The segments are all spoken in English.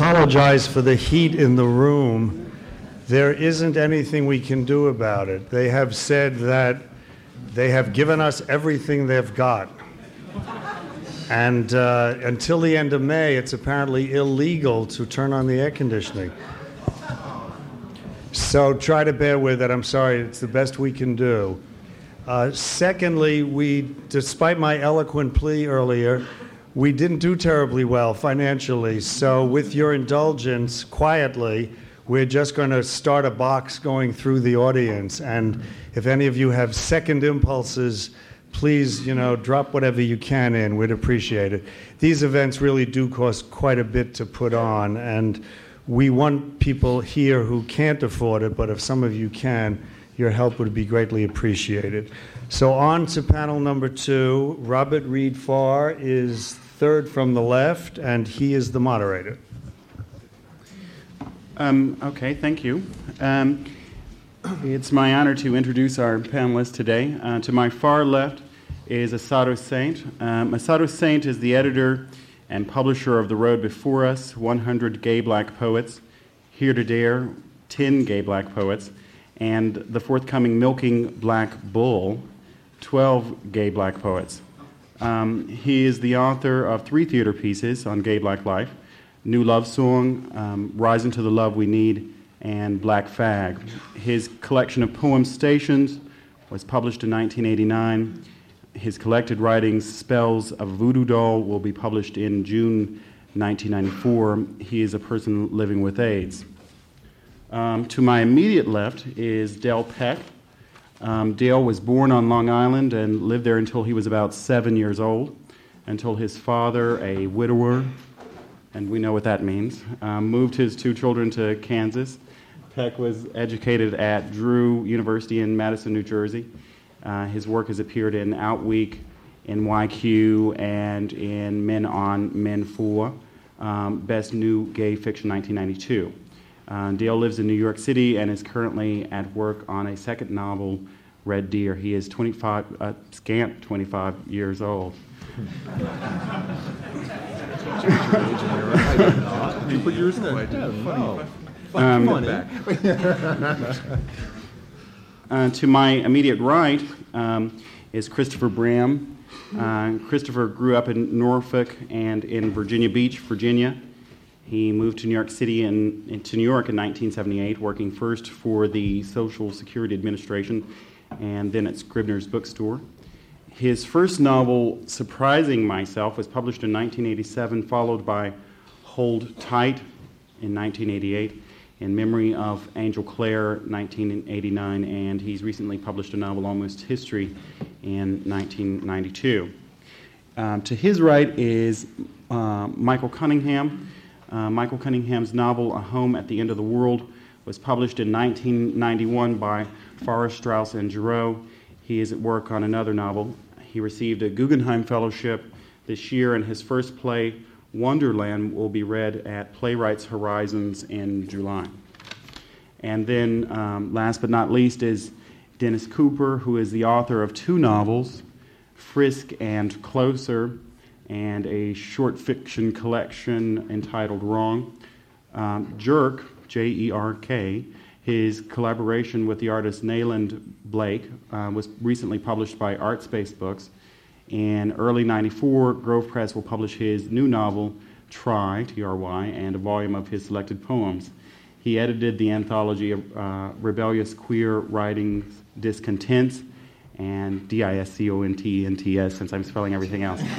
apologize for the heat in the room. There isn't anything we can do about it. They have said that they have given us everything they've got. And uh, until the end of May, it's apparently illegal to turn on the air conditioning. So try to bear with it. I'm sorry, it's the best we can do. Uh, secondly, we, despite my eloquent plea earlier, we didn't do terribly well financially. So, with your indulgence, quietly, we're just going to start a box going through the audience. And if any of you have second impulses, please, you know, drop whatever you can in. We'd appreciate it. These events really do cost quite a bit to put on, and we want people here who can't afford it, but if some of you can, your help would be greatly appreciated. So, on to panel number two. Robert Reid-Pharr is third from the left, and he is the moderator. Um, okay, thank you. Um, it's my honor to introduce our panelists today. Uh, to my far left is Assoto Saint. Um, Assoto Saint is the editor and publisher of The Road Before Us 100 Gay Black Poets, Here to Dare 10 Gay Black Poets, and the forthcoming Milking Black Bull 12 Gay Black Poets. Um, he is the author of three theater pieces on gay black life New Love Song, um, Risin' to the Love We Need, and Black Fag. His collection of poems, Stations, was published in 1989. His collected writings, Spells of Voodoo Doll, will be published in June 1994. He is a person living with AIDS. Um, to my immediate left is Dale Peck. Um, Dale was born on Long Island and lived there until he was about seven years old, until his father, a widower, and we know what that means, um, moved his two children to Kansas. Peck was educated at Drew University in Madison, New Jersey. Uh, his work has appeared in Outweek, in YQ, and in Men on, Men for, um, Best New Gay Fiction 1992. Uh, Dale lives in New York City and is currently at work on a second novel, Red Deer. He is 25, uh, scant 25 years old. you put yours in there. Funny. Um, back. Uh, to my immediate right um, is Christopher Bram. Uh, Christopher grew up in Norfolk and in Virginia Beach, Virginia. He moved to New York City and to New York in 1978, working first for the Social Security Administration and then at Scribner's Bookstore. His first novel, Surprising Myself, was published in 1987, followed by Hold Tight in 1988, in memory of Angel Clare, 1989, and he's recently published a novel, Almost History, in 1992. Um, to his right is uh, Michael Cunningham. Uh, Michael Cunningham's novel, A Home at the End of the World, was published in 1991 by Farrar Straus and Giroux. He is at work on another novel. He received a Guggenheim Fellowship this year, and his first play, Wonderland, will be read at Playwrights Horizons in July. And then, um, last but not least, is Dennis Cooper, who is the author of two novels, Frisk and Closer, and a short fiction collection entitled Wrong. Um, Jerk, J E R K, his collaboration with the artist Nayland Blake uh, was recently published by Artspace Books. In early 94, Grove Press will publish his new novel, Try, T R Y, and a volume of his selected poems. He edited the anthology of uh, rebellious queer writings, Discontents, and D I S C O N T N T S, since I'm spelling everything else.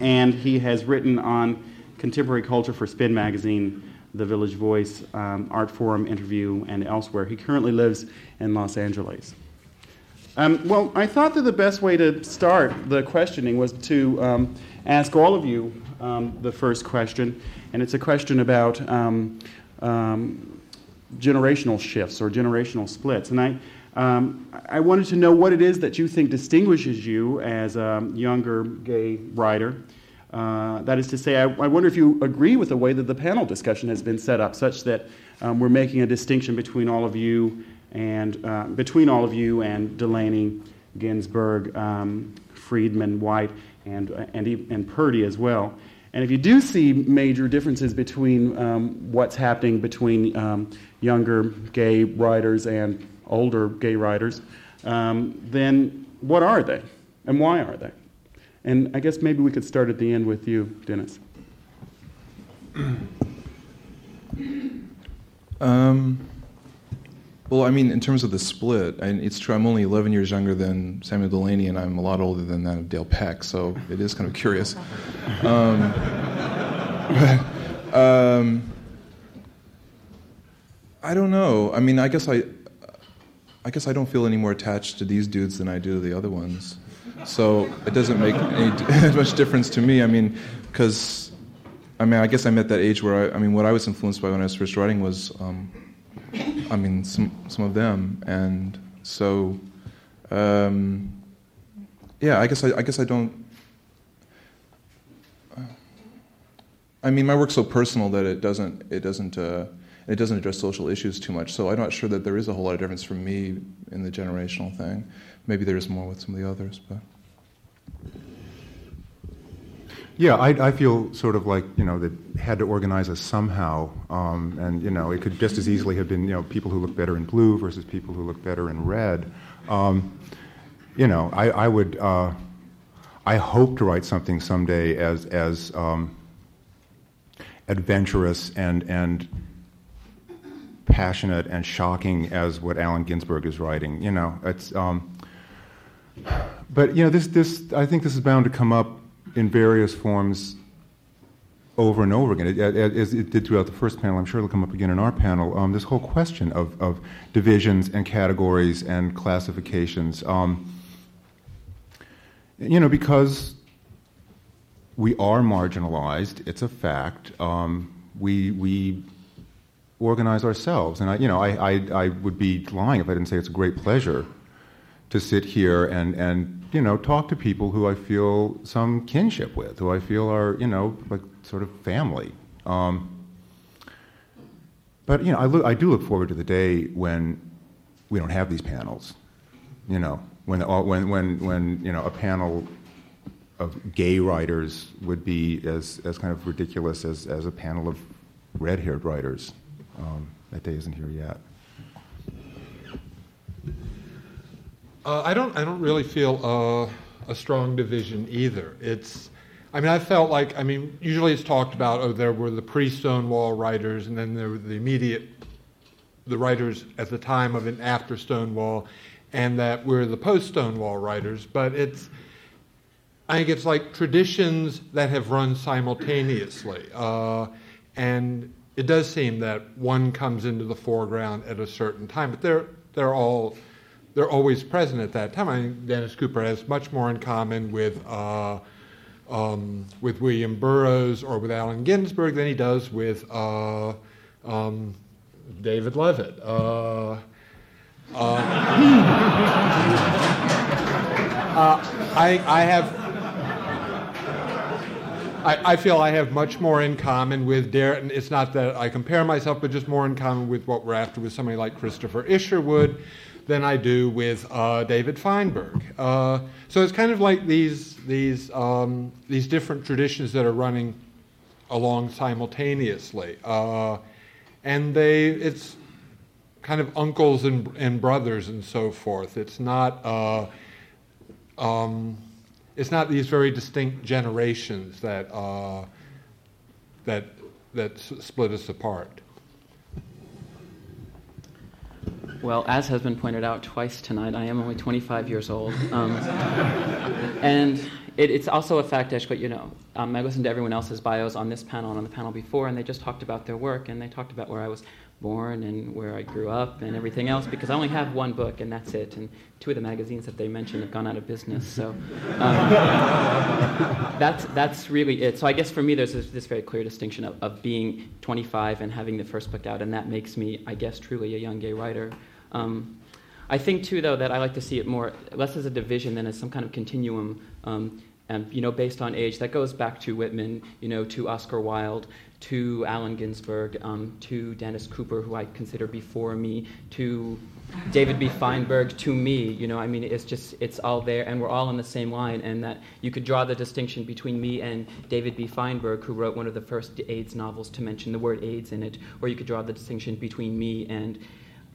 and he has written on contemporary culture for Spin Magazine, The Village Voice, um, Artforum Interview, and elsewhere. He currently lives in Los Angeles. Um, well, I thought that the best way to start the questioning was to um, ask all of you um, the first question, and it's a question about um, um, generational shifts or generational splits. And I, um, I wanted to know what it is that you think distinguishes you as a younger gay writer. Uh, that is to say, I, I, wonder if you agree with the way that the panel discussion has been set up, such that um, we're making a distinction between all of you and uh, between all of you and Delany, Ginsberg, um, Friedman, White, and, and, and Purdy as well. And if you do see major differences between um, what's happening between um, younger gay writers and older gay writers, um, then what are they? And why are they? And I guess maybe we could start at the end with you, Dennis. Um, well, I mean, in terms of the split, I, it's true. I'm only 11 years younger than Samuel Delany, and I'm a lot older than that of Dale Peck. So it is kind of curious. Um, but, um, I don't know. I mean, I guess I, I guess I don't feel any more attached to these dudes than I do to the other ones. So it doesn't make any much difference to me. I mean, because I mean, I guess I'm at that age where I, I mean, what I was influenced by when I was first writing was, um, I mean, some some of them, and so, um, yeah, I guess I, I guess I don't. I mean, my work's so personal that it doesn't it doesn't uh, it doesn't address social issues too much. So I'm not sure that there is a whole lot of difference for me in the generational thing. Maybe there is more with some of the others, but. Yeah, I, I, feel sort of like you know that had to organize us somehow, um, and you know it could just as easily have been you know people who look better in blue versus people who look better in red. Um, you know, I, I would, uh, I hope to write something someday as as um, adventurous and and passionate and shocking as what Allen Ginsberg is writing. You know, it's. Um, but you know, this this I think this is bound to come up in various forms over and over again, as it did throughout the first panel. I'm sure it'll come up again in our panel. Um, this whole question of, of divisions and categories and classifications. Um, you know, because we are marginalized, it's a fact. Um, we we organize ourselves, and I, you know, I, I I would be lying if I didn't say it's a great pleasure to sit here and and you know, talk to people who I feel some kinship with, who I feel are, you know, like sort of family. Um, but you know, I, look, I do look forward to the day when we don't have these panels. You know, when when when when you know a panel of gay writers would be as as kind of ridiculous as as a panel of red-haired writers. Um, that day isn't here yet. Uh, I don't. I don't really feel uh, a strong division either. It's. I mean, I felt like. I mean, usually it's talked about. Oh, there were the pre-Stonewall writers, and then there were the immediate, the writers at the time of and after Stonewall, and that we're the post-Stonewall writers. But it's. I think it's like traditions that have run simultaneously, uh, and it does seem that one comes into the foreground at a certain time, but they're they're all they're always present at that time. I think Dennis Cooper has much more in common with uh, um, with William Burroughs or with Allen Ginsberg than he does with uh, um, David Leavitt. Uh, uh, uh, I, I have. I, I, feel I have much more in common with Darren. It's not that I compare myself, but just more in common with what we're after with somebody like Christopher Isherwood, than I do with uh, David Feinberg. Uh, so it's kind of like these these um, these different traditions that are running along simultaneously, uh, and they it's kind of uncles and, and brothers and so forth. It's not uh, um, it's not these very distinct generations that uh, that that split us apart. Well, as has been pointed out twice tonight, I am only 25 years old. Um, and it, it's also a fact, Esh, but you know, um, I listened to everyone else's bios on this panel and on the panel before, and they just talked about their work, and they talked about where I was born and where I grew up and everything else, because I only have one book, and that's it. And two of the magazines that they mentioned have gone out of business. So um, that's, that's really it. So I guess for me, there's this, this very clear distinction of, of being 25 and having the first book out, and that makes me, I guess, truly a young gay writer. Um, I think too, though, that I like to see it more less as a division than as some kind of continuum, um, and you know, based on age. That goes back to Whitman, you know, to Oscar Wilde, to Allen Ginsberg, um, to Dennis Cooper, who I consider before me, to David B. Feinberg to me, you know, I mean, it's just, it's all there, and we're all on the same line, and that you could draw the distinction between me and David B. Feinberg, who wrote one of the first AIDS novels to mention the word AIDS in it, or you could draw the distinction between me and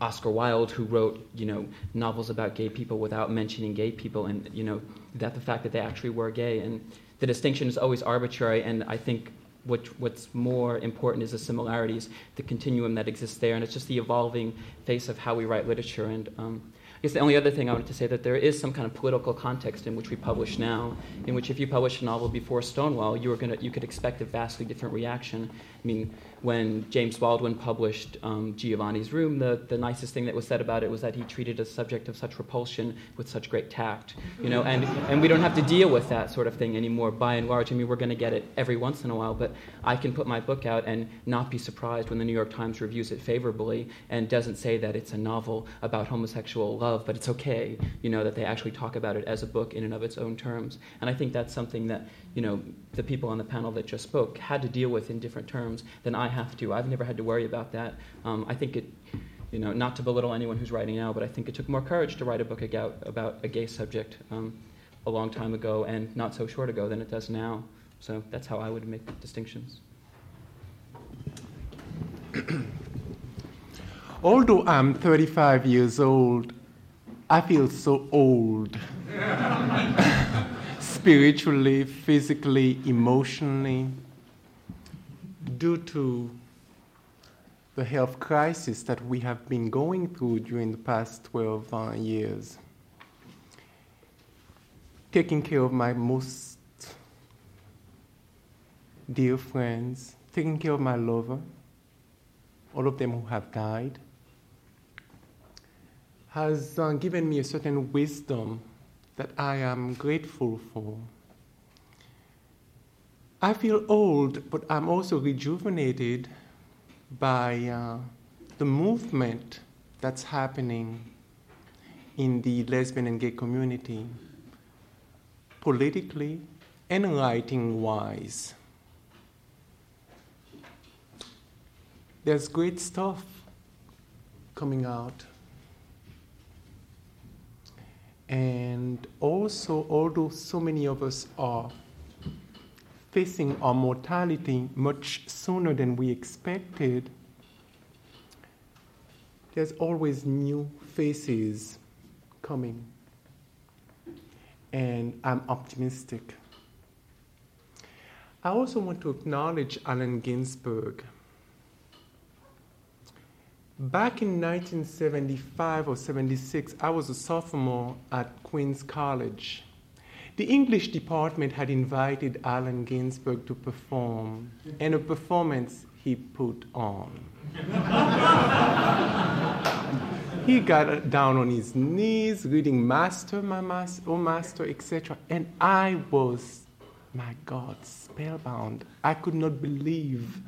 Oscar Wilde, who wrote, you know, novels about gay people without mentioning gay people, and, you know, that the fact that they actually were gay, and the distinction is always arbitrary, and I think what, what's more important is the similarities, the continuum that exists there, and it's just the evolving face of how we write literature. And um, I guess the only other thing I wanted to say that there is some kind of political context in which we publish now, in which if you published a novel before Stonewall, you were gonna you could expect a vastly different reaction. I mean, when James Baldwin published um, Giovanni's Room, the, the nicest thing that was said about it was that he treated a subject of such repulsion with such great tact, you know, and, and we don't have to deal with that sort of thing anymore by and large. I mean, we're going to get it every once in a while, but I can put my book out and not be surprised when the New York Times reviews it favorably and doesn't say that it's a novel about homosexual love, but it's okay, you know, that they actually talk about it as a book in and of its own terms. And I think that's something that, you know, the people on the panel that just spoke had to deal with in different terms than I have to. I've never had to worry about that. Um, I think it, you know, not to belittle anyone who's writing now, but I think it took more courage to write a book about, about a gay subject um, a long time ago and not so short ago than it does now. So that's how I would make distinctions. Although I'm 35 years old, I feel so old. Spiritually, physically, emotionally, due to the health crisis that we have been going through during the past 12 uh, years. Taking care of my most dear friends, taking care of my lover, all of them who have died, has uh, given me a certain wisdom that I am grateful for. I feel old, but I'm also rejuvenated by uh, the movement that's happening in the lesbian and gay community, politically and writing wise. There's great stuff coming out. And also, although so many of us are facing our mortality much sooner than we expected, there's always new faces coming. And I'm optimistic. I also want to acknowledge Allen Ginsberg. Back in 1975 or 76, I was a sophomore at Queens College. The English department had invited Allen Ginsberg to perform, and a performance he put on. he got down on his knees, reading Master, my master, oh Master, etc. And I was, my God, spellbound. I could not believe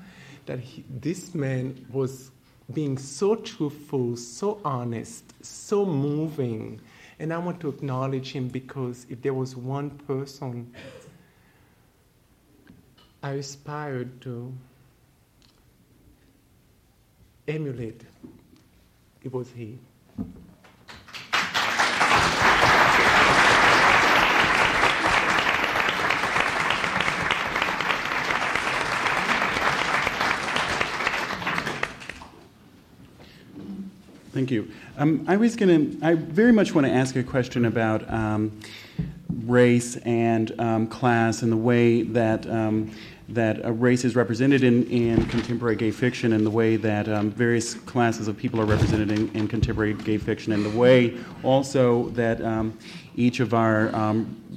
that he, this man was being so truthful, so honest, so moving and I want to acknowledge him because if there was one person I aspired to emulate, it was he. Thank you. Um, I was going to, I very much want to ask a question about um, race and um, class and the way that. Um, that race is represented in, in contemporary gay fiction, and the way that um, various classes of people are represented in, in, contemporary gay fiction, and the way also that um, each of our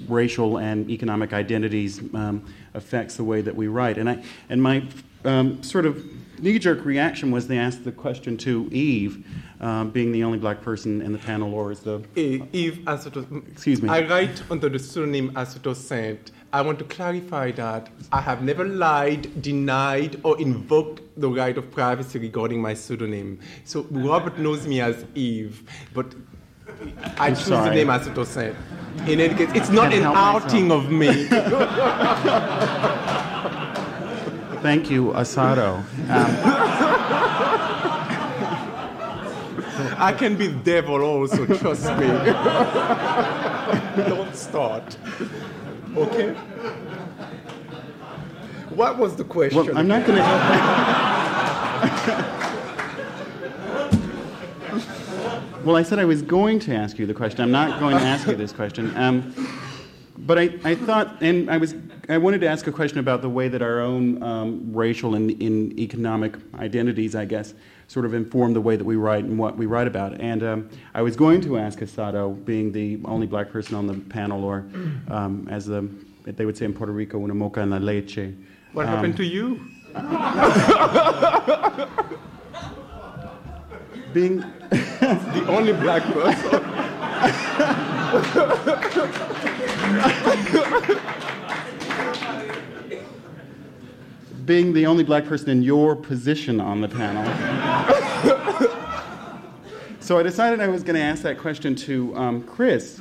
racial and economic identities affects the way that we write. And I, and my sort of knee-jerk reaction was they asked the question to Yves, um, being the only black person in the panel, or is the Yves Assoto. Excuse me. I write under the pseudonym Assoto Saint. I want to clarify that I have never lied, denied, or invoked the right of privacy regarding my pseudonym. So Robert knows me as Yves, but I I'm choose sorry. the name Assoto Saint. In any case, it's not an outing myself. of me. Thank you, Assoto. Um, I can be the devil also, trust me. Don't start. Okay? What was the question? Well, I'm not going to. help. well, I said I was going to ask you the question. I'm not going to ask you this question. Um, but I, I thought, and I was, I wanted to ask a question about the way that our own um, racial and in economic identities, I guess, sort of inform the way that we write and what we write about. And um, I was going to ask Assoto, being the only black person on the panel, or um, as the, they would say in Puerto Rico, una moca en la leche. What Um, happened to you? Being The only black person. being the only black person in your position on the panel. so I decided I was going to ask that question to um, Chris,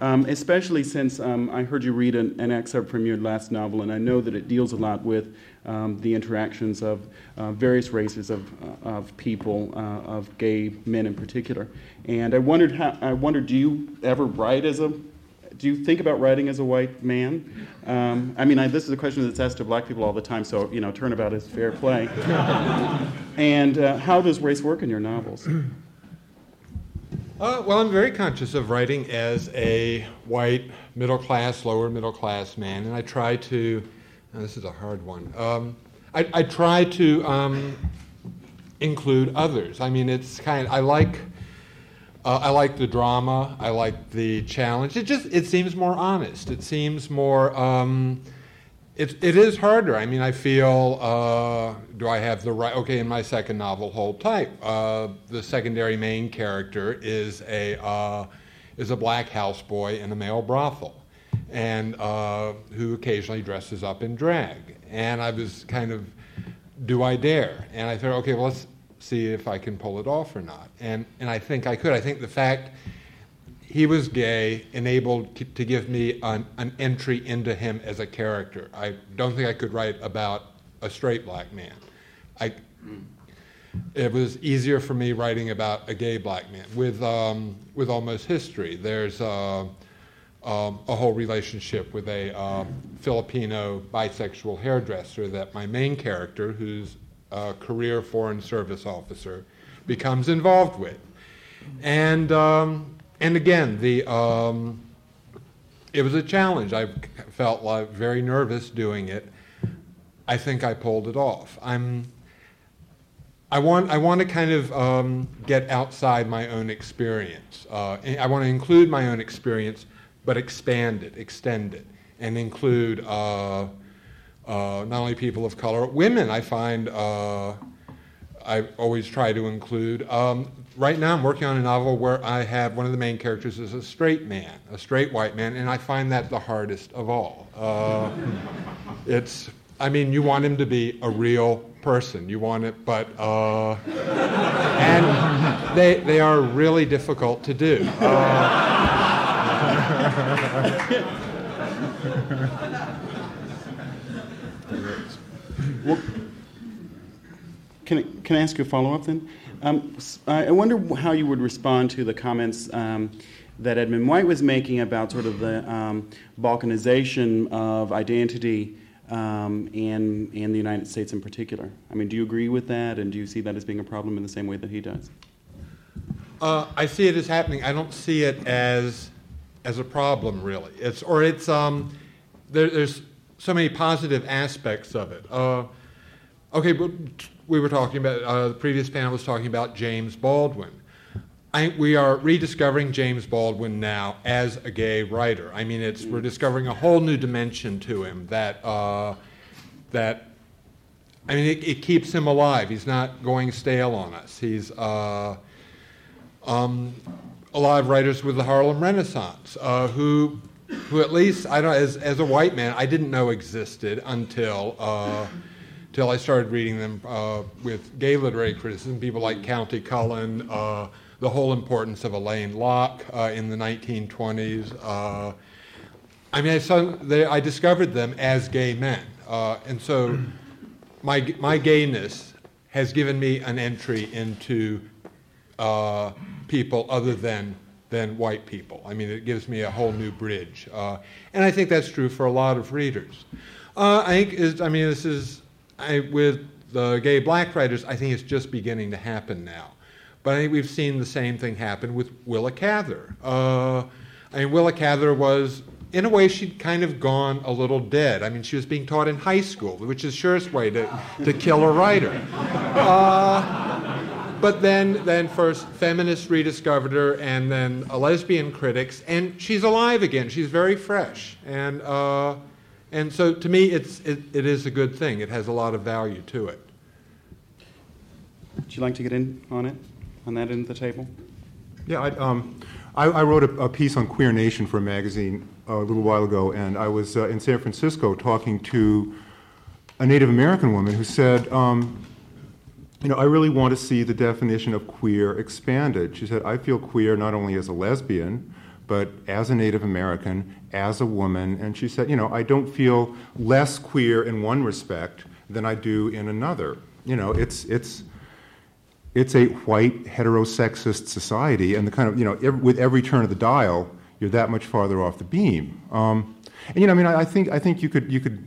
um, especially since um, I heard you read an, an, excerpt from your last novel, and I know that it deals a lot with um, the interactions of uh, various races of, uh, of people, uh, of gay men in particular. And I wondered, how, I wondered, do you ever write as a do you think about writing as a white man? Um, I mean, I, this is a question that's asked to black people all the time, so, you know, turnabout is fair play. and uh, how does race work in your novels? Uh, well, I'm very conscious of writing as a white, middle class, lower middle class man, and I try to, this is a hard one, um, I, I, try to um, include others. I mean, it's kind of, I like uh, I like the drama. I like the challenge. It just it seems more honest. It seems more. Um, it, it is harder. I mean, I feel. Uh, do I have the right? Okay, in my second novel, Hold Tight, uh, the secondary main character is a uh, is a black houseboy in a male brothel, and uh, who occasionally dresses up in drag. And I was kind of, do I dare? And I thought, okay, well, let's see if I can pull it off or not. And, and I think I could. I think the fact he was gay enabled to give me an, an, entry into him as a character. I don't think I could write about a straight black man. I, it was easier for me writing about a gay black man. With, um, with Almost History, there's uh, um, a whole relationship with a uh, Filipino bisexual hairdresser that my main character, who's uh, career Foreign Service officer becomes involved with. And, um, and again, the, um, it was a challenge. I felt like very nervous doing it. I think I pulled it off. I'm, I want, I want to kind of um, get outside my own experience. Uh, I want to include my own experience, but expand it, extend it, and include uh, uh, not only people of color, women. I find uh, I always try to include. Um, right now, I'm working on a novel where I have one of the main characters is a straight man, a straight white man, and I find that the hardest of all. Uh, it's, I mean, you want him to be a real person. You want it, but uh, and they they are really difficult to do. Uh, Well, can I, can I ask you a follow up then? Um, I wonder how you would respond to the comments um, that Edmund White was making about sort of the um, balkanization of identity um, in, in the United States in particular. I mean, do you agree with that, and do you see that as being a problem in the same way that he does? Uh, I see it as happening. I don't see it as as a problem, really. It's or it's um, there, there's so many positive aspects of it. Uh, okay, but we were talking about uh, the previous panel was talking about James Baldwin. I, we are rediscovering James Baldwin now as a gay writer. I mean, it's we're discovering a whole new dimension to him that uh, that I mean, it, it, keeps him alive. He's not going stale on us. He's uh, um, a lot of writers with the Harlem Renaissance uh, who who at least I don't as as a white man I didn't know existed until uh, until I started reading them uh, with gay literary criticism. People like Countee Cullen, uh, the whole importance of Alain Locke uh, in the 1920s. Uh, I mean, I, saw, they, I, discovered them as gay men, uh, and so my my gayness has given me an entry into people other than than white people. I mean, it gives me a whole new bridge, uh, and I think that's true for a lot of readers. Uh, I think I mean, this is I, with the gay black writers. I think it's just beginning to happen now, but I think we've seen the same thing happen with Willa Cather. Uh, I mean, Willa Cather was in a way, she'd kind of gone a little dead. I mean, she was being taught in high school, which is the surest way to, to kill a writer. Uh, but then, then first feminists rediscovered her, and then a lesbian critics, and she's alive again. She's very fresh, and uh, and so to me, it's it, it is a good thing. It has a lot of value to it. Would you like to get in on it, on that end of the table? Yeah, I, um, I, I wrote a, a, piece on Queer Nation for a magazine a little while ago, and I was uh, in San Francisco talking to a Native American woman who said, um, you know, I really want to see the definition of queer expanded. She said, I feel queer not only as a lesbian, but as a Native American, as a woman. And she said, you know, I don't feel less queer in one respect than I do in another. You know, it's, it's, it's a white heterosexist society, and the kind of, you know, every, with every turn of the dial, you're that much farther off the beam. Um, and you know, I mean, I, I, think I think you could you could,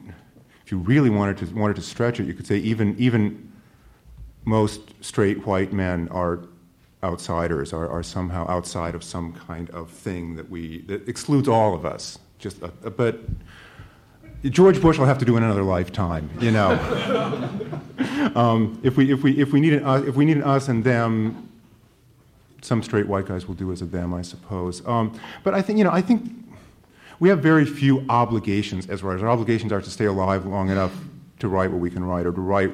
if you really wanted to wanted to stretch it, you could say even even most straight white men are outsiders, are, are somehow outside of some kind of thing that we that excludes all of us. Just, a, a, but George Bush will have to do in another lifetime, you know. um, if we if we if we need an us, if we need an us and them some straight white guys will do as a them, I suppose. Um, but I think, you know, I think we have very few obligations as writers. Our obligations are to stay alive long enough to write what we can write or to write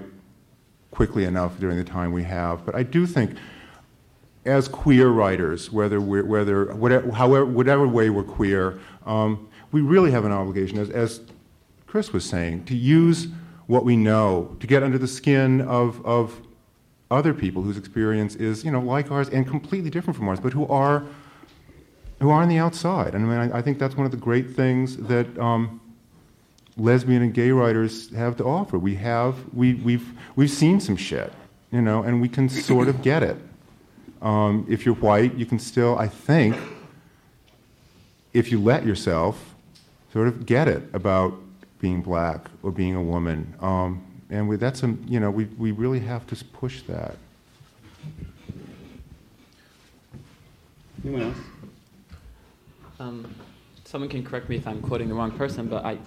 quickly enough during the time we have. But I do think as queer writers, whether we're, whether, whatever, however, whatever way we're queer, um, we really have an obligation, as, as Chris was saying, to use what we know, to get under the skin of, of other people whose experience is, you know, like ours and completely different from ours, but who are who are on the outside. And I mean, I, I think that's one of the great things that um, lesbian and gay writers have to offer. We have we, we've we've seen some shit, you know, and we can sort of get it. Um, if you're white, you can still, I think, if you let yourself, sort of get it about being black or being a woman. Um, and we, that's a, you know, we, we really have to push that. Anyone else? Um, someone can correct me if I'm quoting the wrong person, but I,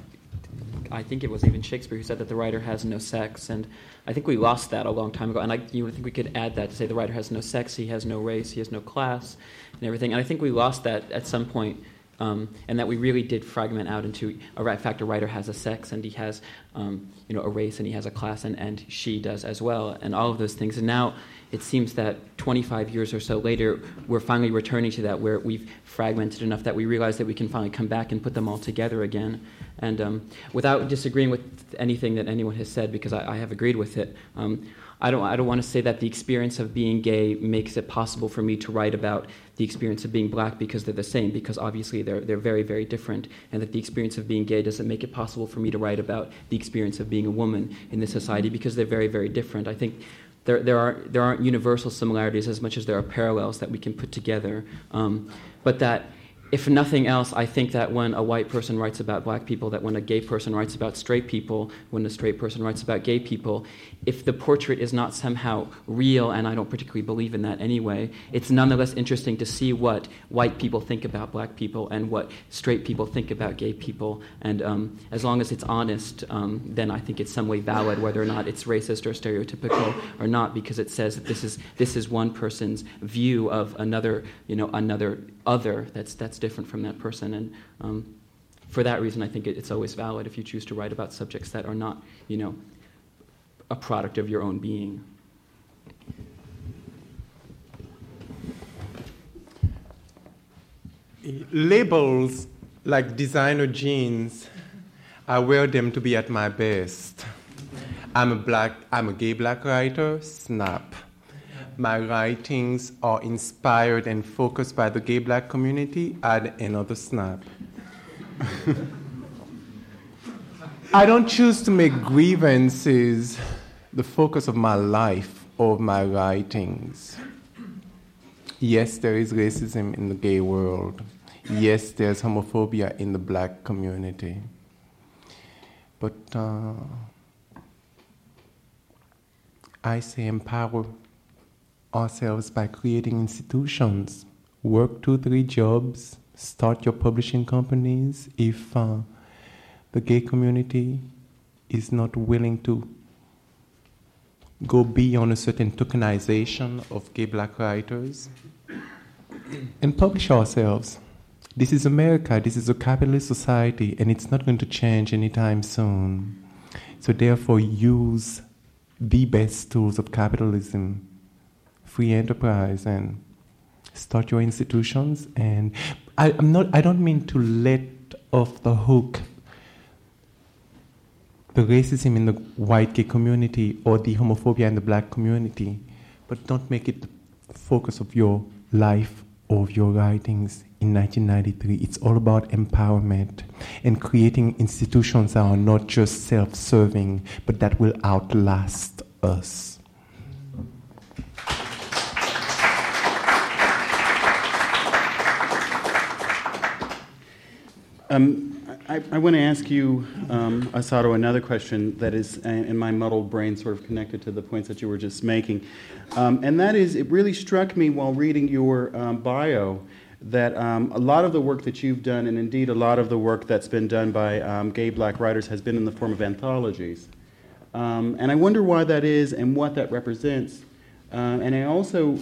I think it was even Shakespeare who said that the writer has no sex, and I think we lost that a long time ago. And I you think we could add that to say the writer has no sex, he has no race, he has no class, and everything. And I think we lost that at some point um, and that we really did fragment out into a fact a writer has a sex and he has um, you know a race and he has a class and, and she does as well and all of those things and now it seems that 25 years or so later we're finally returning to that where we've fragmented enough that we realize that we can finally come back and put them all together again and um, without disagreeing with anything that anyone has said because I, I have agreed with it um, I don't, I don't want to say that the experience of being gay makes it possible for me to write about the experience of being black because they're the same, because obviously they're, they're very, very different, and that the experience of being gay doesn't make it possible for me to write about the experience of being a woman in this society because they're very, very different. I think there, there, are, there aren't universal similarities as much as there are parallels that we can put together, um, but that if nothing else, I think that when a white person writes about black people, that when a gay person writes about straight people, when a straight person writes about gay people, if the portrait is not somehow real, and I don't particularly believe in that anyway, it's nonetheless interesting to see what white people think about black people and what straight people think about gay people. And um, as long as it's honest, um, then I think it's some way valid, whether or not it's racist or stereotypical or not, because it says that this is this is one person's view of another, you know, another other that's that's different from that person. And um, for that reason, I think it, it's always valid if you choose to write about subjects that are not, you know, a product of your own being. Labels like designer jeans, I wear them to be at my best. I'm a black, I'm a gay black writer, snap. My writings are inspired and focused by the gay black community, add another snap. I don't choose to make grievances the focus of my life or my writings. yes, there is racism in the gay world. Yes, there's homophobia in the black community. But uh, I say empower ourselves by creating institutions. Work two, three jobs, start your publishing companies. If uh, the gay community is not willing to go beyond a certain tokenization of gay black writers and publish ourselves. This is America, this is a capitalist society, and it's not going to change anytime soon. So, therefore, use the best tools of capitalism, free enterprise, and start your institutions. And I, am not, I don't mean to let off the hook the racism in the white gay community or the homophobia in the black community, but don't make it the focus of your life or of your writings in 1993. It's all about empowerment and creating institutions that are not just self serving, but that will outlast us. Um, I, I want to ask you, um, Assoto, another question that is uh, in my muddled brain, sort of connected to the points that you were just making. Um, and that is, it really struck me while reading your um, bio that um, a lot of the work that you've done, and indeed a lot of the work that's been done by um, gay black writers, has been in the form of anthologies. Um, and I wonder why that is and what that represents. Uh, and I also,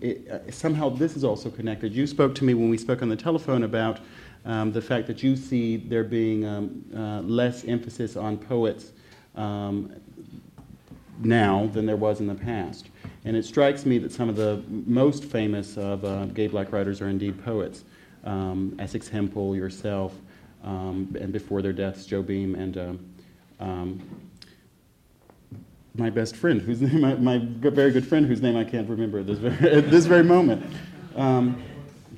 it, uh, somehow this is also connected. You spoke to me when we spoke on the telephone about um, the fact that you see there being um, uh, less emphasis on poets um, now than there was in the past. And it strikes me that some of the most famous of uh, gay black writers are indeed poets. Um, Essex Hemphill, yourself, um, and before their deaths, Joe Beam, and um, my best friend, whose name my, my, very good friend, whose name I can't remember at this very, at this very moment.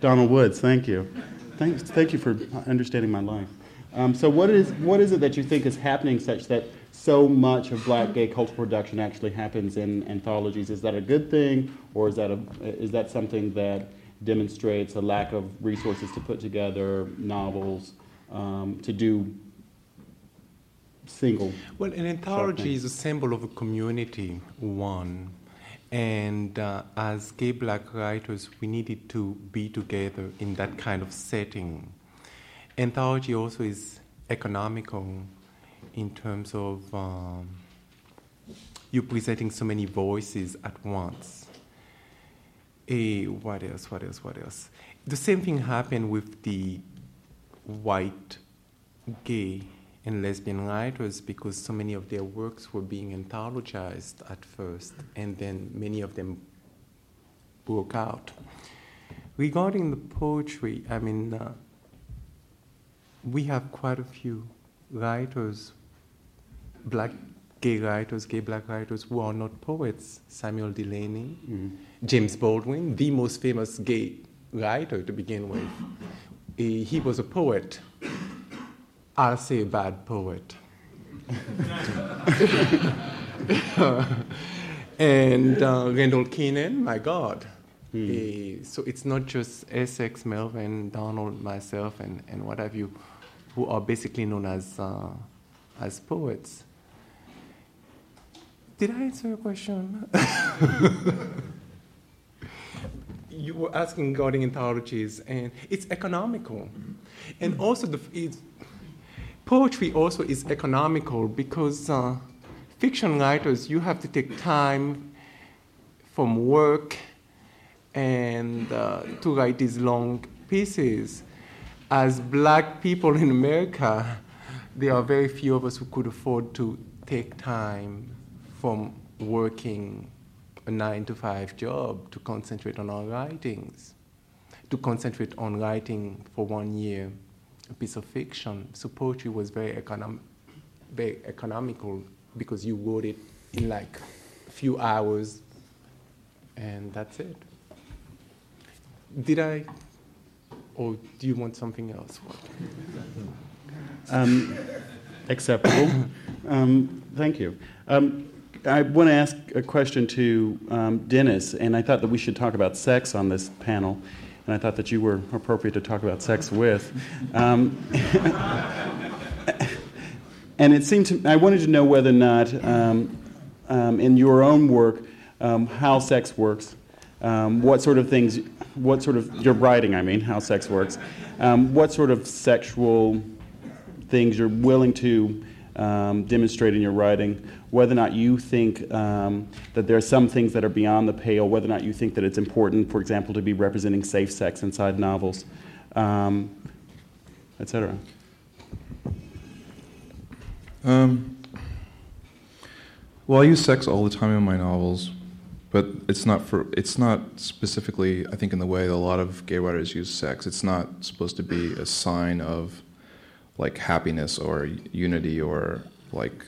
Donald Woods, thank you. Thanks, thank you for understanding my life. Um, so, what is, what is it that you think is happening such that so much of black gay cultural production actually happens in anthologies? Is that a good thing, or is that, a, is that something that demonstrates a lack of resources to put together novels, um, to do single? Well, an anthology is a symbol of a community, one. And uh, as gay black writers, we needed to be together in that kind of setting. Anthology also is economical in terms of um, you presenting so many voices at once. Hey, what else? What else? What else? The same thing happened with the white gay and lesbian writers because so many of their works were being anthologized at first, and then many of them broke out. Regarding the poetry, I mean, uh, we have quite a few writers, black gay writers, gay black writers who are not poets. Samuel Delany, mm-hmm. James Baldwin, the most famous gay writer to begin with. he was a poet I'll say bad poet. and uh, Randall Kenan, my God. Mm. so it's not just Essex, Melvin, Donald, myself, and, and what have you, who are basically known as, uh, as poets. Did I answer your question? you were asking regarding anthologies, and it's economical. And also, the, it's, Poetry also is economical because uh, fiction writers, you have to take time from work and uh, to write these long pieces. As black people in America, there are very few of us who could afford to take time from working a nine to five job to concentrate on our writings, to concentrate on writing for one year piece of fiction. So poetry was very, econom- very economical because you wrote it in like a few hours, and that's it. Did I, or do you want something else? Um, acceptable. um, thank you. Um, I want to ask a question to um, Dennis, and I thought that we should talk about sex on this panel, and I thought that you were appropriate to talk about sex with. Um, and it seemed to I wanted to know whether or not, um, um in your own work, um, how sex works, um, what sort of things, what sort of your writing, I mean, how sex works, what sort of sexual things you're willing to demonstrate in your writing whether or not you think um, that there are some things that are beyond the pale, whether or not you think that it's important, for example, to be representing safe sex inside novels, um, etc. Um, well, I use sex all the time in my novels, but it's not for it's not specifically. I think in the way that a lot of gay writers use sex. It's not supposed to be a sign of like happiness or unity or like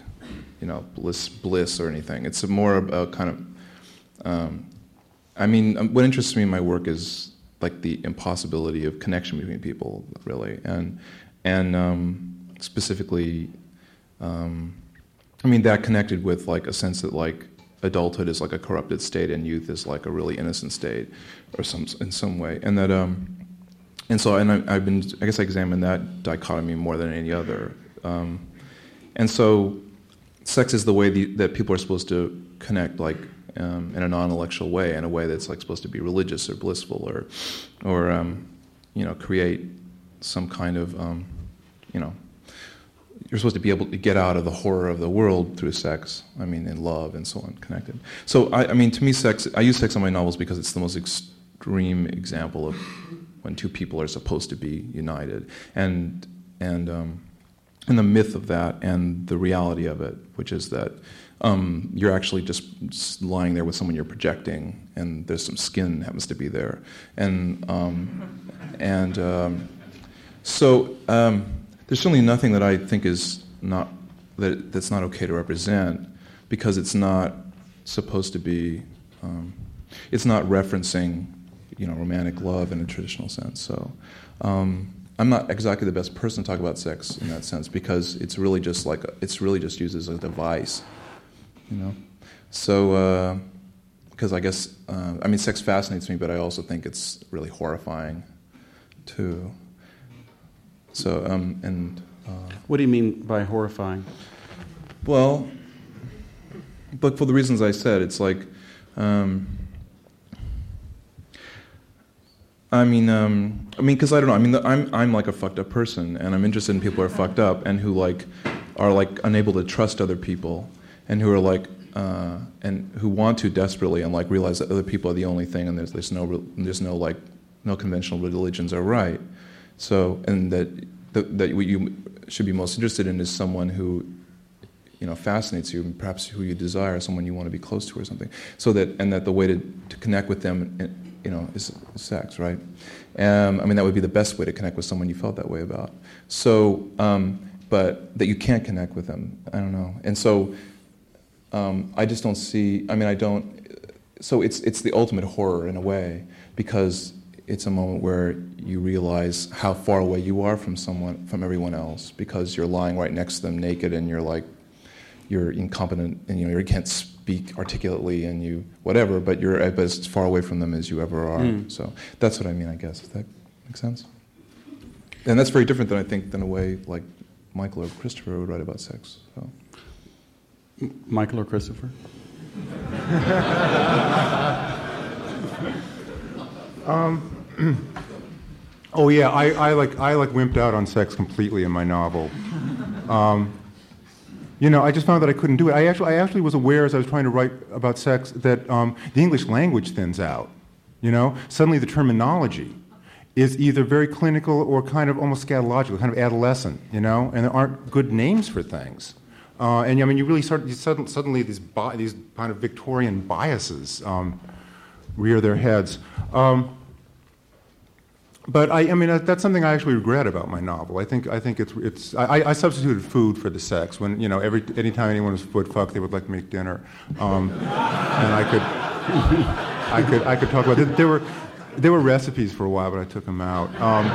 you know bliss bliss or anything. It's more a kind of um, I mean, um, what interests me in my work is like the impossibility of connection between people, really, and and um, specifically, um, I mean that connected with like a sense that like adulthood is like a corrupted state and youth is like a really innocent state, or some in some way, and that um, and so and I, have been I guess I examine that dichotomy more than any other, um, and so sex is the way the, that people are supposed to connect, like um, in a non-intellectual way, in a way that's like supposed to be religious or blissful, or, or um, you know, create some kind of, um, you know, you're supposed to be able to get out of the horror of the world through sex. I mean, in love and so on, connected. So, I, I mean, to me, sex. I use sex in my novels because it's the most extreme example of when two people are supposed to be united, and and um, and the myth of that and the reality of it, which is that um, you're actually just lying there with someone you're projecting, and there's some skin happens to be there, and um, and um, so um, there's certainly nothing that I think is not that that's not okay to represent because it's not supposed to be um, it's not referencing you know romantic love in a traditional sense. So. I'm not exactly the best person to talk about sex in that sense because it's really just like a, it's really just used as a device, you know. So because uh, I guess uh, I mean sex fascinates me, but I also think it's really horrifying, too. So um, and uh, what do you mean by horrifying? Well, but for the reasons I said, it's like. Um, I mean, um, I mean, because I don't know. I mean, the, I'm I'm like a fucked up person, and I'm interested in people who are fucked up and who like are like unable to trust other people, and who are like uh, and who want to desperately and like realize that other people are the only thing, and there's there's no there's no like no conventional religions are right. So, and that that, that what you should be most interested in is someone who you know fascinates you and perhaps who you desire someone you want to be close to or something so that and that the way to, to connect with them you know, is sex, right? Um, I mean, that would be the best way to connect with someone you felt that way about. So, um, but that you can't connect with them, I don't know. And so, um, I just don't see. I mean, I don't. So it's it's the ultimate horror in a way because it's a moment where you realize how far away you are from someone, from everyone else, because you're lying right next to them naked and you're like, you're incompetent and you know you can't speak articulately and you whatever, but you're as far away from them as you ever are. Mm. So that's what I mean, I guess. Does that make sense? And that's very different than I think than a way like Michael or Christopher would write about sex. So. Michael or Christopher? um, oh yeah, I, I, like I like wimped out on sex completely in my novel. Um, you know, I just found that I couldn't do it. I actually, I actually was aware as I was trying to write about sex that um, the English language thins out. You know, suddenly the terminology is either very clinical or kind of almost scatological, kind of adolescent. You know, and there aren't good names for things. Uh, and I mean, you really start you sudden, suddenly these bi- these kind of Victorian biases um, rear their heads. Um, but I, I mean, that's something I actually regret about my novel. I think, I think it's, it's I, I substituted food for the sex. When, you know, every, anytime anyone was foot fucked, they would like to make dinner. Um, and I could, I could, I could talk about. There were, there were recipes for a while, but I took them out. Um,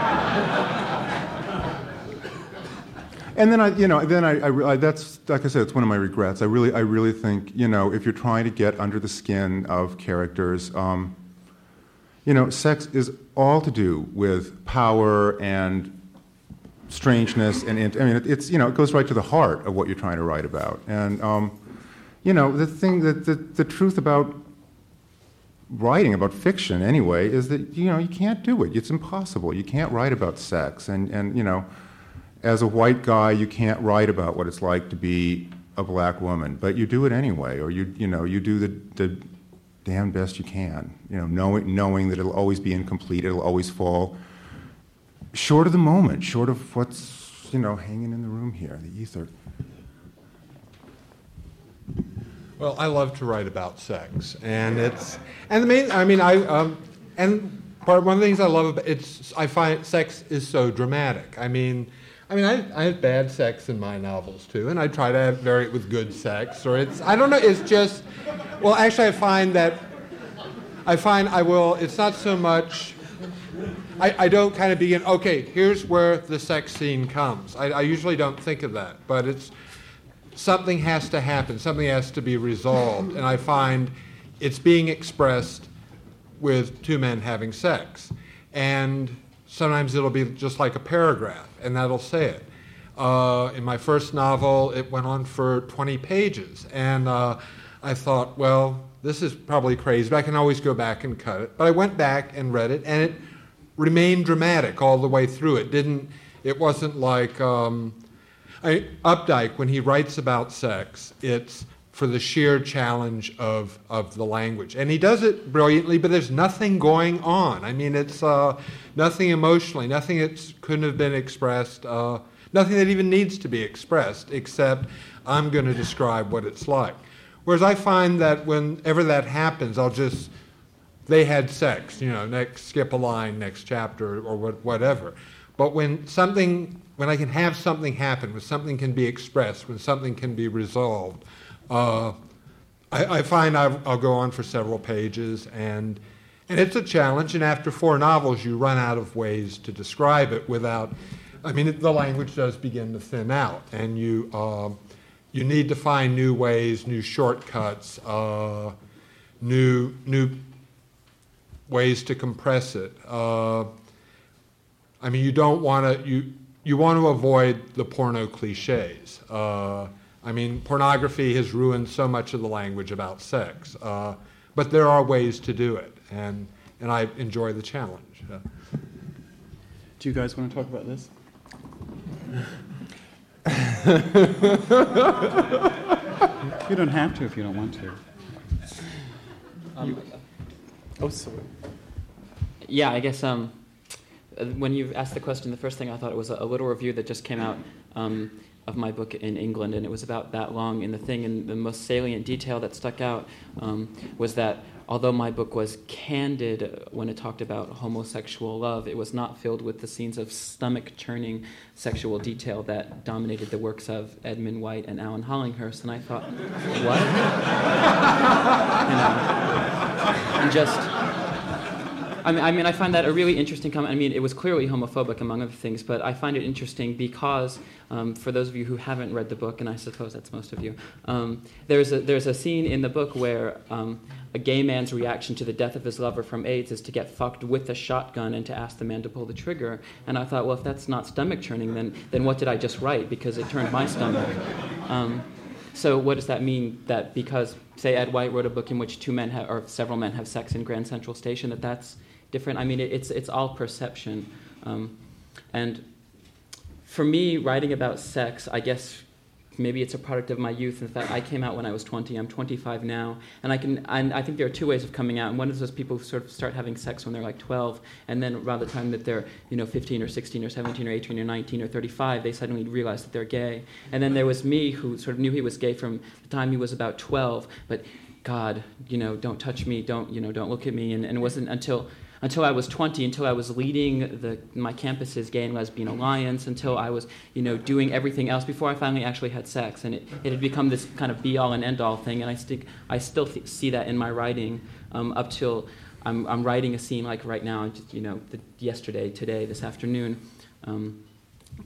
And then I, you know, then I, I, I, that's like I said, it's one of my regrets. I really, I really think, you know, if you're trying to get under the skin of characters, um, you know, sex is all to do with power and strangeness, and I mean, it, it's you know, it goes right to the heart of what you're trying to write about. And um, you know, the thing that the, the truth about writing about fiction anyway is that you know you can't do it. It's impossible. You can't write about sex, and and you know as a white guy, you can't write about what it's like to be a black woman, but you do it anyway, or you, you know, you do the, the damn best you can, you know, knowing, knowing that it'll always be incomplete, it'll always fall short of the moment, short of what's, you know, hanging in the room here, the ether. Well, I love to write about sex, and it's and the main. I mean, I um, and part one of the things I love about it's I find sex is so dramatic. I mean, I mean, I, I have bad sex in my novels too, and I try to vary it with good sex. Or it's, I don't know, it's just, well, actually, I find that, I find I will, it's not so much, I, I don't kind of begin, okay, here's where the sex scene comes. I, I usually don't think of that, but it's, something has to happen, something has to be resolved, and I find it's being expressed with two men having sex. And sometimes it'll be just like a paragraph, and that'll say it. Uh, in my first novel, it went on for 20 pages, and uh, I thought, well, this is probably crazy, but I can always go back and cut it. But I went back and read it, and it remained dramatic all the way through. It didn't. It wasn't like um, I, Updike when he writes about sex. It's for the sheer challenge of, of the language. And he does it brilliantly, but there's nothing going on. I mean, it's uh, nothing emotionally, nothing that couldn't have been expressed, uh, nothing that even needs to be expressed, except I'm going to describe what it's like. Whereas I find that whenever that happens, I'll just, they had sex, you know, next, skip a line, next chapter, or what, whatever. But when something, when I can have something happen, when something can be expressed, when something can be resolved, uh, I, I, find I'll, I'll, go on for several pages, and, and it's a challenge. And after four novels, you run out of ways to describe it without. I mean, the language does begin to thin out, and you uh, you need to find new ways, new shortcuts, uh, new new ways to compress it. Uh, I mean, you don't want to you you want to avoid the porno cliches. Uh, I mean, pornography has ruined so much of the language about sex, uh, but there are ways to do it, and, and I enjoy the challenge. Uh, do you guys want to talk about this? you don't have to if you don't want to. Um, oh, sorry. Yeah, I guess um, when you asked the question, the first thing I thought it was a, a little review that just came out. Um, of my book in England, and it was about that long. And the thing, and the most salient detail that stuck out um, was that although my book was candid when it talked about homosexual love, it was not filled with the scenes of stomach churning sexual detail that dominated the works of Edmund White and Alan Hollinghurst. And I thought, what? you know, and just I mean, I mean, I find that a really interesting comment. I mean, it was clearly homophobic, among other things, but I find it interesting because, um, for those of you who haven't read the book, and I suppose that's most of you, um, there's, a, there's a scene in the book where um, a gay man's reaction to the death of his lover from AIDS is to get fucked with a shotgun and to ask the man to pull the trigger. And I thought, well, if that's not stomach churning, then, then what did I just write? Because it turned my stomach. Um, so what does that mean? That because, say, Ed White wrote a book in which two men have, or several men have sex in Grand Central Station, that that's different. I mean, it, it's, it's all perception. Um, and for me, writing about sex, I guess maybe it's a product of my youth. In fact, I came out when I was 20. I'm 25 now, and I can. And I think there are two ways of coming out. And one is those people who sort of start having sex when they're like 12, and then around the time that they're, you know, 15 or 16 or 17 or 18 or 19 or 35, they suddenly realize that they're gay. And then there was me who sort of knew he was gay from the time he was about 12, but God, you know, don't touch me, don't, you know, don't look at me. And, and it wasn't until until I was 20, until I was leading the, my campus's gay and lesbian alliance, until I was, you know, doing everything else before I finally actually had sex. And it, it had become this kind of be all and end all thing. And I, stick, I still th- see that in my writing um, up till I'm, I'm writing a scene like right now, just, you know, the, yesterday, today, this afternoon. Um,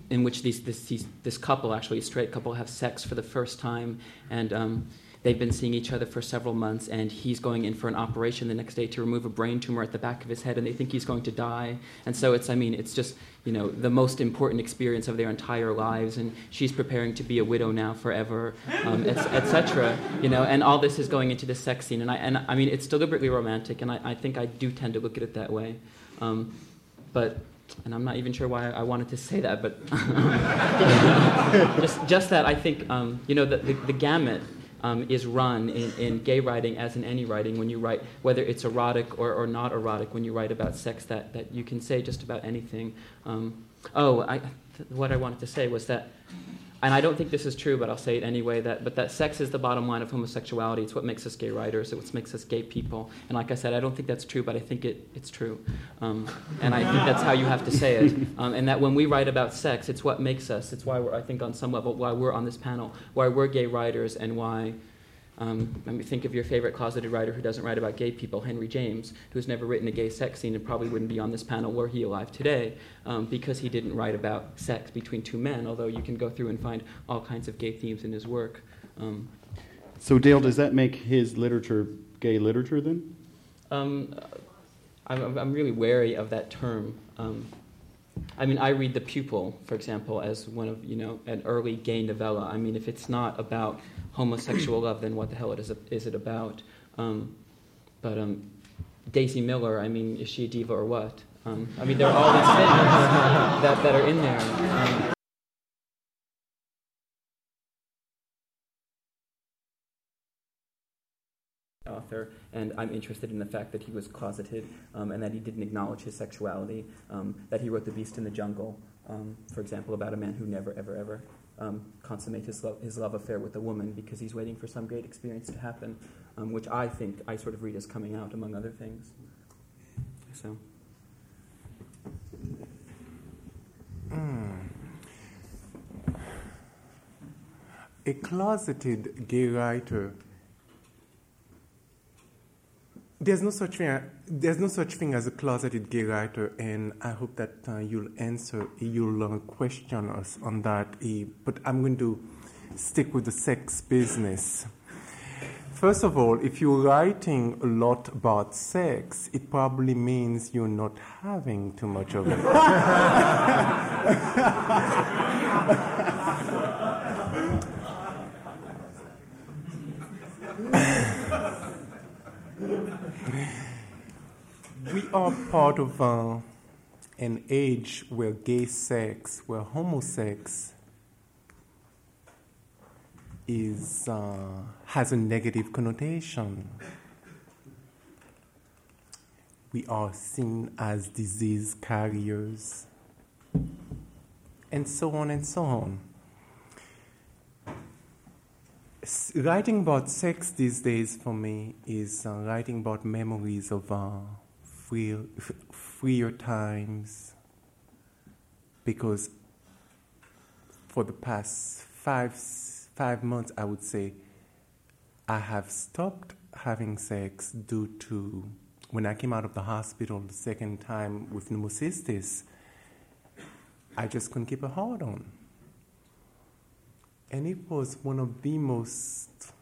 in which these, this, these, this couple, actually a straight couple, have sex for the first time, and um, they've been seeing each other for several months, and he's going in for an operation the next day to remove a brain tumor at the back of his head, and they think he's going to die. And so it's, I mean, it's just, you know, the most important experience of their entire lives, and she's preparing to be a widow now forever, um, etc. Et you know, and all this is going into the sex scene, and I, and I mean, it's deliberately romantic, and I, I think I do tend to look at it that way. Um, but and I'm not even sure why I wanted to say that, but just, just that I think, um, you know, the, the, the gamut um, is run in, in, gay writing as in any writing when you write, whether it's erotic or, or not erotic, when you write about sex, that, that you can say just about anything. Um, oh, I, th- what I wanted to say was that and I don't think this is true, but I'll say it anyway. That, but that sex is the bottom line of homosexuality. It's what makes us gay writers. It's what makes us gay people. And like I said, I don't think that's true, but I think it, it's true. Um, and I think that's how you have to say it. Um, and that when we write about sex, it's what makes us. It's why we're, I think, on some level, why we're on this panel, why we're gay writers, and why um, I mean, think of your favorite closeted writer who doesn't write about gay people, Henry James, who's never written a gay sex scene and probably wouldn't be on this panel were he alive today um, because he didn't write about sex between two men, although you can go through and find all kinds of gay themes in his work. Um, so, Dale, does that make his literature gay literature then? Um, I'm, I'm, really wary of that term. Um, I mean, I read The Pupil, for example, as one of, you know, an early gay novella. I mean, if it's not about homosexual love, then what the hell is it, is it about? Um, but um, Daisy Miller, I mean, is she a diva or what? Um, I mean, there are all these things that, that are in there. Um, author, and I'm interested in the fact that he was closeted um, and that he didn't acknowledge his sexuality, um, that he wrote The Beast in the Jungle, for example, about a man who never, ever, ever um, consummate his love, his love affair with a woman because he's waiting for some great experience to happen, um, which I think I sort of read as coming out, among other things. So. Mm. A closeted gay writer there's no such thing. There's no such thing as a closeted gay writer, and I hope that uh, you'll answer, you'll uh, question us on that. Eh, but I'm going to stick with the sex business. First of all, if you're writing a lot about sex, it probably means you're not having too much of it. we are part of uh, an age where gay sex, where homosex is, uh, has a negative connotation. We are seen as disease carriers, and so on and so on writing about sex these days for me is uh, writing about memories of uh, free, freer times because for the past five, five months, I would say, I have stopped having sex due to when I came out of the hospital the second time with pneumocystis, I just couldn't keep a hold on. And it was one of the most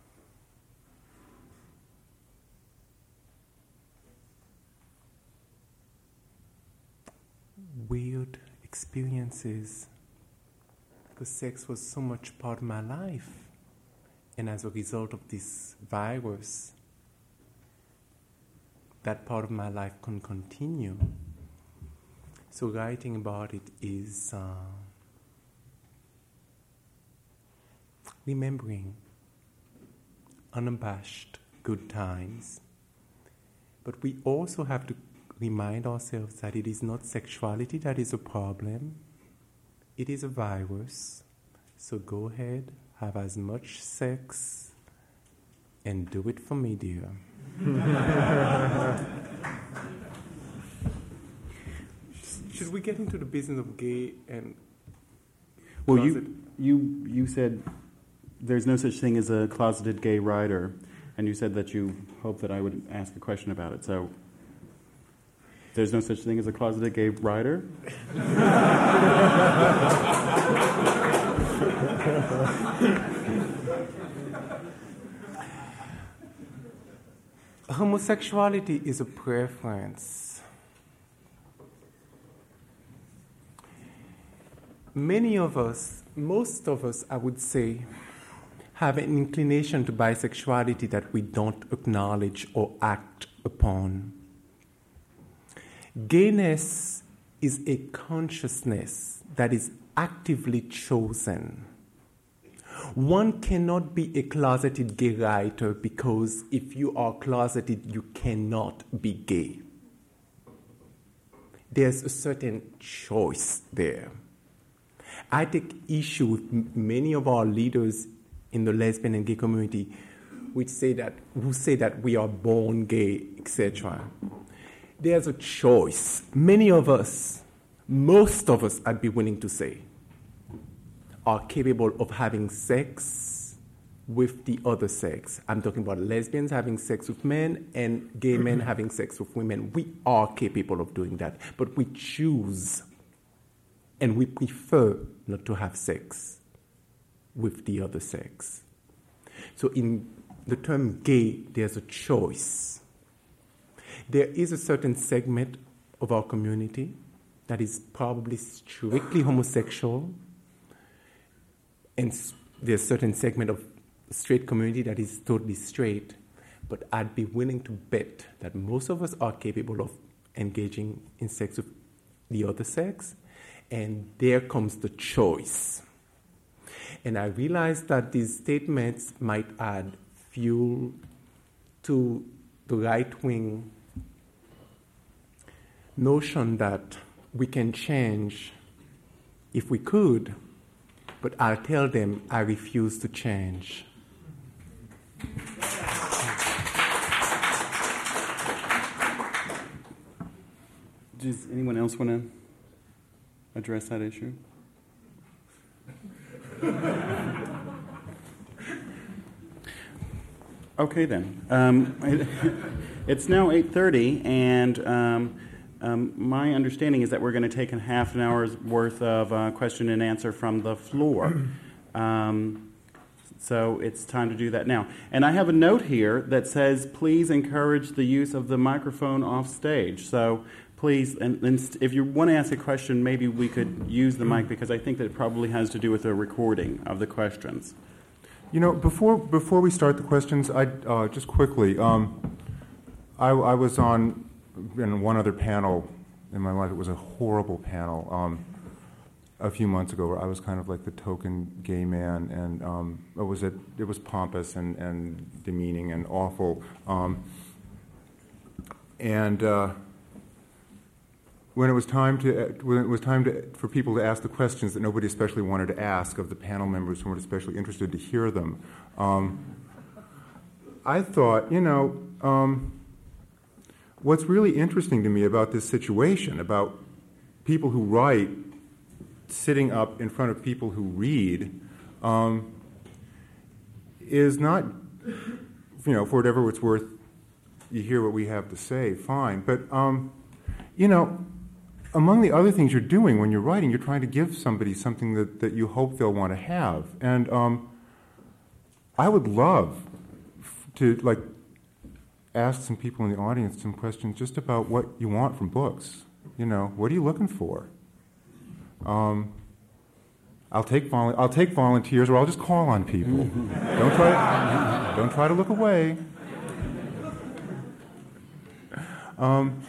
weird experiences because sex was so much part of my life. And as a result of this virus, that part of my life couldn't continue. So, writing about it is. Uh, remembering unabashed good times. But we also have to remind ourselves that it is not sexuality that is a problem, it is a virus. So go ahead, have as much sex, and do it for me, dear. Should we get into the business of gay and. Well, you, you, you said there's no such thing as a closeted gay writer, and you said that you hope that I would ask a question about it. So, There's no such thing as a closeted gay writer. Homosexuality is a preference. Many of us, most of us, I would say, have an inclination to bisexuality that we don't acknowledge or act upon. Gayness is a consciousness that is actively chosen. One cannot be a closeted gay writer because if you are closeted, you cannot be gay. There's a certain choice there. I take issue with many of our leaders in the lesbian and gay community which say that, who say that we are born gay, etc. There's a choice. Many of us, most of us, I'd be willing to say, are capable of having sex with the other sex. I'm talking about lesbians having sex with men and gay men mm-hmm. having sex with women. We are capable of doing that, but we choose and we prefer not to have sex with the other sex. So, in the term gay, there's a choice. There is a certain segment of our community that is probably strictly homosexual and there's a certain segment of straight community that is totally straight, but I'd be willing to bet that most of us are capable of engaging in sex with the other sex, and there comes the choice. And I realized that these statements might add fuel to the right wing notion that we can change if we could but I'll tell them I refuse to change. Does anyone else want to address that issue? okay then. Um, it, it's now 8:30, and um, um, my understanding is that we're going to take a half an hour's worth of uh, question and answer from the floor. Um, so it's time to do that now. And I have a note here that says, please encourage the use of the microphone off stage. So please, and, and if you want to ask a question, maybe we could use the mic because I think that it probably has to do with the recording of the questions. You know, before before we start the questions, I uh, just quickly, um, I, I was on in one other panel in my life. It was a horrible panel um, a few months ago where I was kind of like the token gay man, and um, it was a, it was pompous and, and demeaning and awful. Um, and uh, when it was time to when it was time to, for people to ask the questions that nobody especially wanted to ask of the panel members who weren't especially interested to hear them, um, I thought, you know um, what's really interesting to me about this situation, about people who write sitting up in front of people who read, um, is not, you know, for whatever it's worth, you hear what we have to say, fine. But, um, you know, among the other things you're doing when you're writing, you're trying to give somebody something that, that you hope they'll want to have. And um, I would love to, like, ask some people in the audience some questions just about what you want from books. You know, what are you looking for? Um, I'll take volu- I'll take volunteers, or I'll just call on people. don't try to, don't try to look away. Um,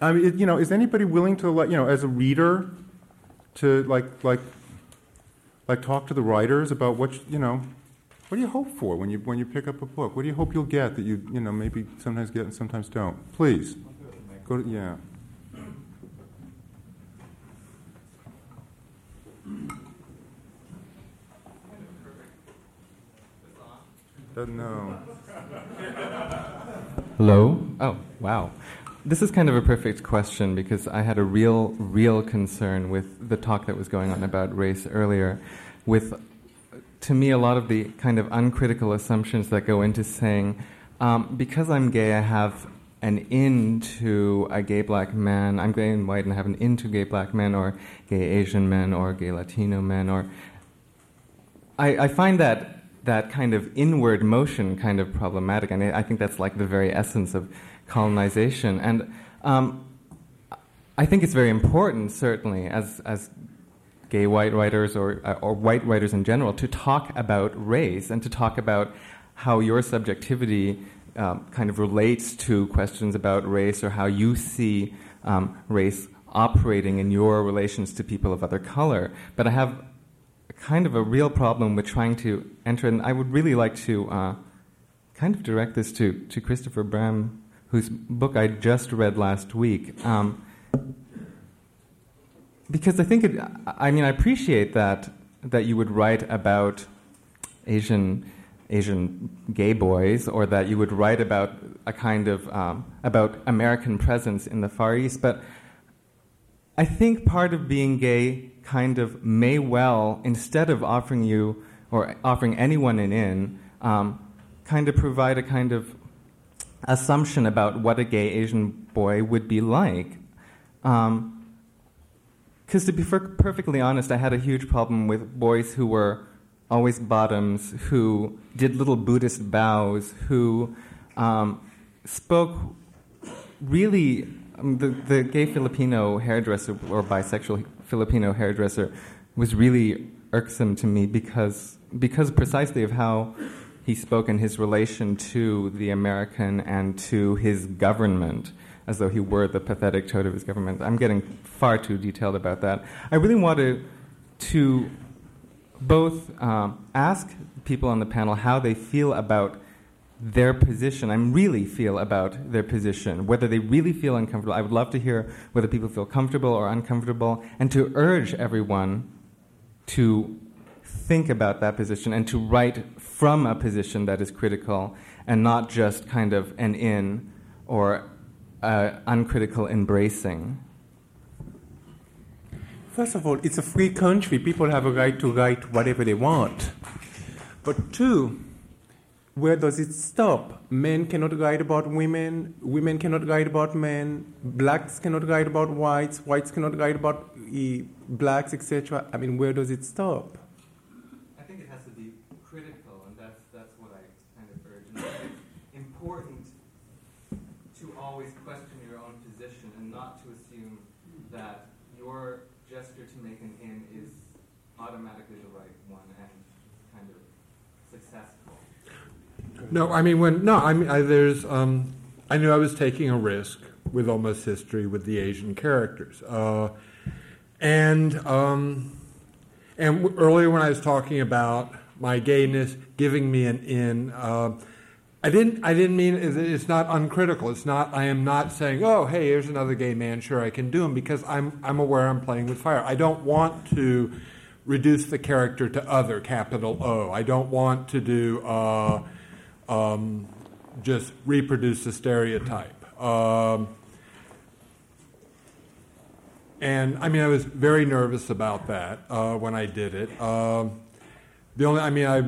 I mean, you know, is anybody willing to, let you know, as a reader, to like, like, like, talk to the writers about what you know, what do you hope for when you when you pick up a book? What do you hope you'll get that you you know maybe sometimes get and sometimes don't? Please, go to yeah. Doesn't know. Hello. Oh wow. This is kind of a perfect question because I had a real, real concern with the talk that was going on about race earlier, with to me, a lot of the kind of uncritical assumptions that go into saying, um, because I'm gay, I have an in to a gay black man. I'm gay and white and I have an into gay black men or gay Asian men or gay Latino men. Or I, I find that that kind of inward motion kind of problematic, and I think that's like the very essence of colonization. And um, I think it's very important, certainly, as as gay white writers or uh, or white writers in general, to talk about race and to talk about how your subjectivity um, kind of relates to questions about race or how you see um, race operating in your relations to people of other color. But I have kind of a real problem with trying to enter, and I would really like to uh, kind of direct this to, to Christopher Bram, whose book I just read last week. Um, because I think it, I mean, I appreciate that, that you would write about Asian Asian gay boys, or that you would write about a kind of um, about American presence in the Far East. But I think part of being gay kind of may well, instead of offering you or offering anyone an in, um, kind of provide a kind of assumption about what a gay Asian boy would be like. Because um, to be perfectly honest, I had a huge problem with boys who were always bottoms, who did little Buddhist bows, who um, spoke really. Um, the, the gay Filipino hairdresser or bisexual Filipino hairdresser was really irksome to me because, because precisely of how he spoke in his relation to the American and to his government, as though he were the pathetic toad of his government. I'm getting far too detailed about that. I really want to, to both um, ask people on the panel how they feel about their position. I really feel about their position, whether they really feel uncomfortable. I would love to hear whether people feel comfortable or uncomfortable, and to urge everyone to think about that position and to write from a position that is critical and not just kind of an in or uncritical embracing. First of all, it's a free country. People have a right to write whatever they want. But two, where does it stop? Men cannot write about women, women cannot write about men, blacks cannot write about whites, whites cannot write about e, blacks, etc. I mean, where does it stop? I think it has to be critical, and that's, that's what I kind of urge. it's important to always question your own position and not to assume that your gesture to make an in is automatically the right one and kind of successful. No, I mean when no, I mean I, there's um, I knew I was taking a risk with almost history with the Asian characters, uh, and um, and w- earlier when I was talking about my gayness giving me an in. Uh, I didn't. I didn't mean it's not uncritical. It's not. I am not saying, "Oh, hey, here's another gay man. Sure, I can do him," because I'm. I'm aware I'm playing with fire. I don't want to reduce the character to other capital O. I don't want to do uh, um, just reproduce the stereotype. Um, and I mean, I was very nervous about that uh, when I did it. Um, the only, I mean, I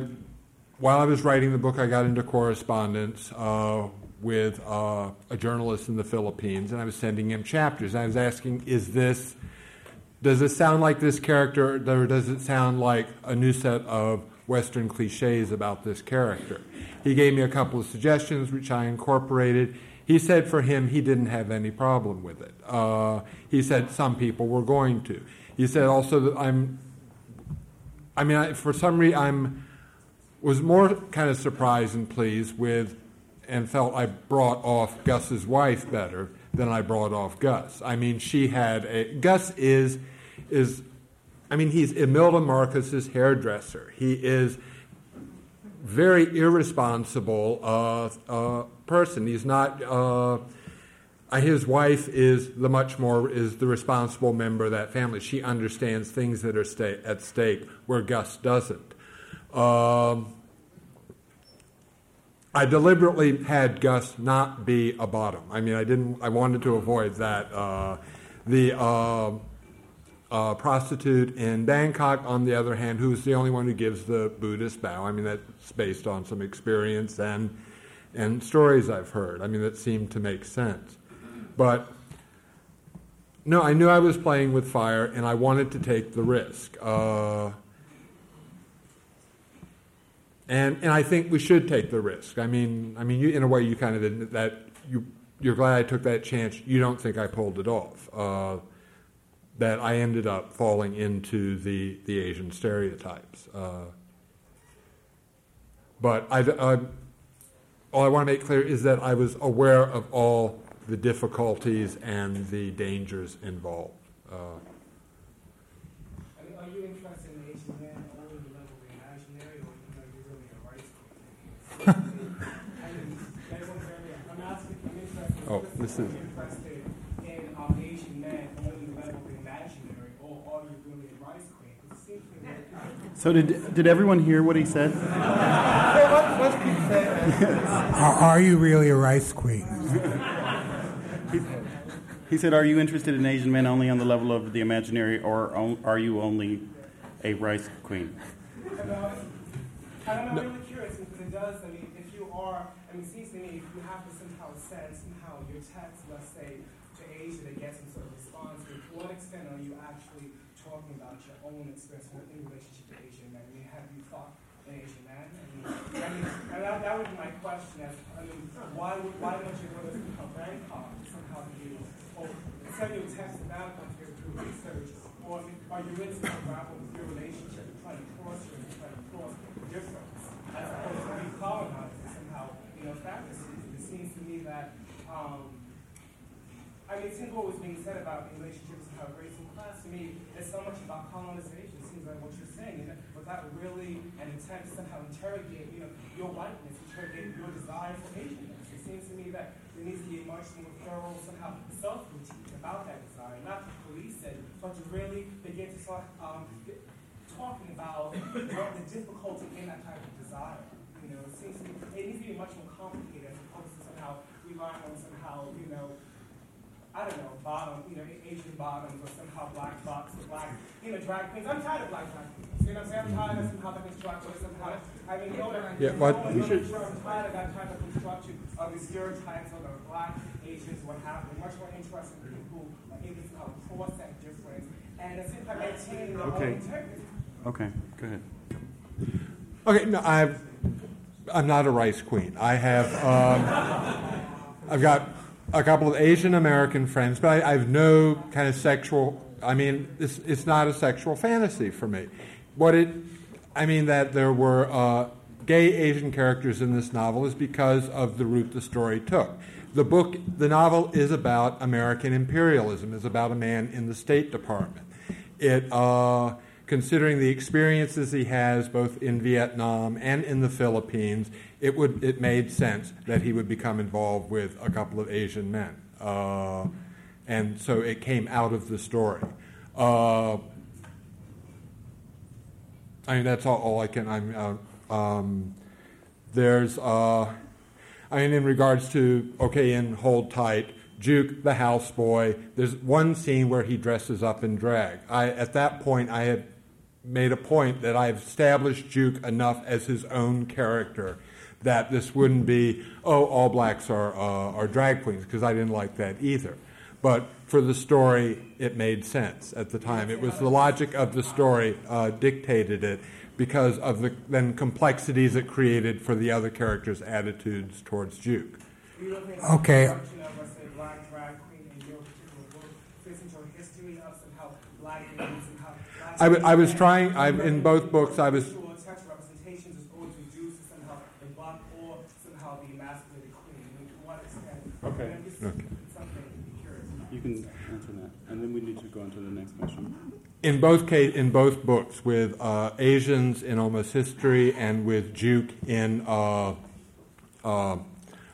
while I was writing the book, I got into correspondence uh, with uh, a journalist in the Philippines, and I was sending him chapters. I was asking, "Is this? Does it sound like this character, or does it sound like a new set of Western cliches about this character?" He gave me a couple of suggestions, which I incorporated. He said for him, he didn't have any problem with it. Uh, he said some people were going to. He said also that I'm. I mean, I, for some reason, I'm was more kind of surprised and pleased with and felt I brought off Gus's wife better than I brought off Gus. I mean, she had a Gus is is I mean, he's Imelda Marcos's hairdresser. He is very irresponsible uh, uh, person. He's not. Uh, his wife is the much more is the responsible member of that family. She understands things that are sta- at stake where Gus doesn't. Um, I deliberately had Gus not be a bottom. I mean, I didn't. I wanted to avoid that. Uh, the uh, uh, prostitute in Bangkok, on the other hand, who's the only one who gives the Buddhist bow. I mean, that's based on some experience and and stories I've heard. I mean, that seemed to make sense. But no, I knew I was playing with fire, and I wanted to take the risk. And and I think we should take the risk. I mean, I mean, you, in a way, you kind of that you you're glad I took that chance. You don't think I pulled it off. Uh, that I ended up falling into the the Asian stereotypes. Uh, but I, I, all I want to make clear is that I was aware of all the difficulties and the dangers involved. Uh, I mean, are you interested in Asian men only the level of imaginary, or you know you're really a rice I mean, that's what I'm asking. I'm interested. Oh, this is- Are you interested in um, Asian men only the level of imaginary, or are you really a rice queen? 'Cause it seems to me that- So did did everyone hear what he said? Are, are you really a rice queen? He said, "Are you interested in Asian men only on the level of the imaginary, or on, are you only a rice queen?" And, uh, and I'm really curious because does. I mean, if you are, I mean, it seems to me if you have to somehow send somehow your text, let's say, to Asia to get some sort of response, to what extent are you actually talking about your own experience in relationship to Asian men? I mean, have you thought an Asian man? I mean, I mean and that, that would be my question. As, I mean, why why don't you go to Bangkok somehow to be or oh, send your text to to go through research, or are you really somehow grappling with your relationship and trying to cross your trying to cross difference as opposed to recolonizing somehow, you know? It seems to me that um, I mean, seems what was being said about relationships and how race and class to me is so much about colonization. It seems like what you're saying, and without really an attempt to somehow interrogate, you know, your whiteness, interrogate your desire for Asianness. It seems to me that there needs to be a much more thorough, somehow self-critique about that desire, not to police it, but to really begin to start um, talking about what the difficulty in that type of desire. You know, it seems to me it needs to be much more complicated as opposed to somehow relying on somehow, you know, I don't know, bottom, you know, Asian bottoms or somehow black box or black, you know, drag queens. I'm tired of black drag queens. You know what I'm saying? I'm tired of somehow the construction somehow, I mean, you know, Yeah, what- no, we no, should- I'm tired of that type of construction of the stereotypes of the black Asians, what have you. Much more interested in people who are able to cross that difference and at the same time maintaining their Okay. own integrity. Okay, go ahead. Okay, no, I've, I'm not a rice queen. I have, um, I've got a couple of Asian American friends, but I, I have no kind of sexual. I mean, it's, it's not a sexual fantasy for me. What it, I mean, that there were uh, gay Asian characters in this novel is because of the route the story took. The book, the novel is about American imperialism. It's about a man in the State Department. It, uh, considering the experiences he has both in Vietnam and in the Philippines, it would it made sense that he would become involved with a couple of Asian men, uh, and so it came out of the story. Uh, I mean, that's all, all I can. I'm. Uh, um, there's. Uh, I mean, in regards to okay, in Hold Tight, Juke the houseboy. There's one scene where he dresses up in drag. I at that point I had made a point that I've established Juke enough as his own character that this wouldn't be oh all blacks are uh, are drag queens because I didn't like that either. But for the story, it made sense at the time. It was the logic of the story uh, dictated it because of the then complexities it created for the other characters' attitudes towards Juke. Do you think Okay. the construction of, let's say, black drag queen in your particular book fits into a history of somehow black names and how black I was trying- I've- in both books, I was- Visual text representations is always reduced to somehow the black or somehow the emasculated queen. I mean, to what extent? Okay. And this is Okay. something to be curious about. You can answer that, and then we need to go on to the next question. in both case, in both books, with uh, Asians in Almost History and with Juke in uh, uh,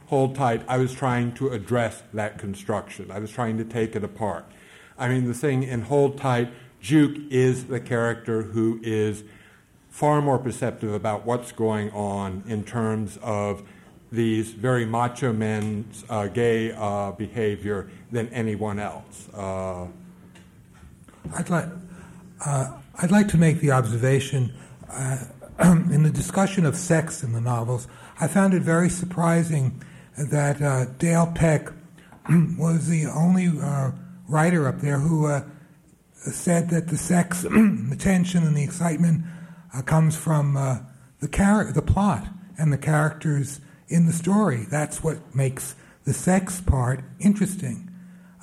Hold Tight, I was trying to address that construction. I was trying to take it apart. I mean, the thing in Hold Tight, Juke is the character who is far more perceptive about what's going on in terms of these very macho men's uh, gay uh, behavior than anyone else. Uh, I'd like, uh, I'd like to make the observation. Uh, in the discussion of sex in the novels, I found it very surprising that uh, Dale Peck was the only writer up there who said that the sex, the tension, and the excitement uh, comes from uh, the char- the plot and the characters in the story. That's what makes the sex part interesting.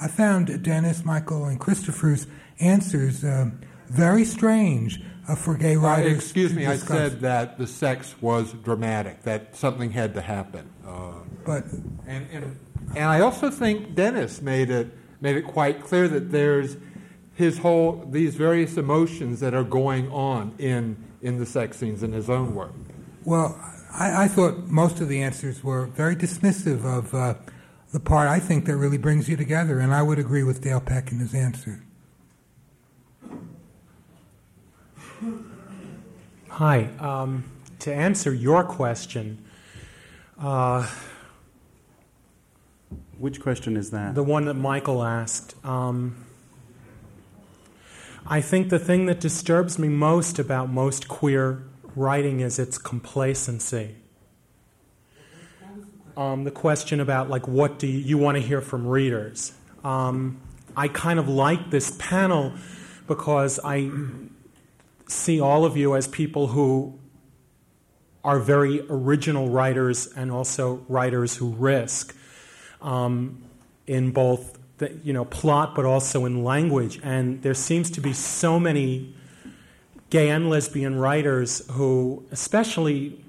I found Dennis, Michael, and Christopher's answers uh, very strange uh, for gay Uh, writers. excuse me, I said that the sex was dramatic, that something had to happen. Uh, But and, and, and I also think Dennis made it, made it quite clear that there's his whole, these various emotions that are going on in, in the sex scenes in his own work. Well, I, I thought most of the answers were very dismissive of uh, the part I think that really brings you together, and I would agree with Dale Peck in his answer. Hi. Um, to answer your question, uh, Which question is that? the one that Michael asked, um, I think the thing that disturbs me most about most queer writing is its complacency. Um, the question about like what do you, want to hear from readers? Um, I kind of like this panel because I see all of you as people who are very original writers and also writers who risk um, in both the, you know plot but also in language. And there seems to be so many gay and lesbian writers who, especially,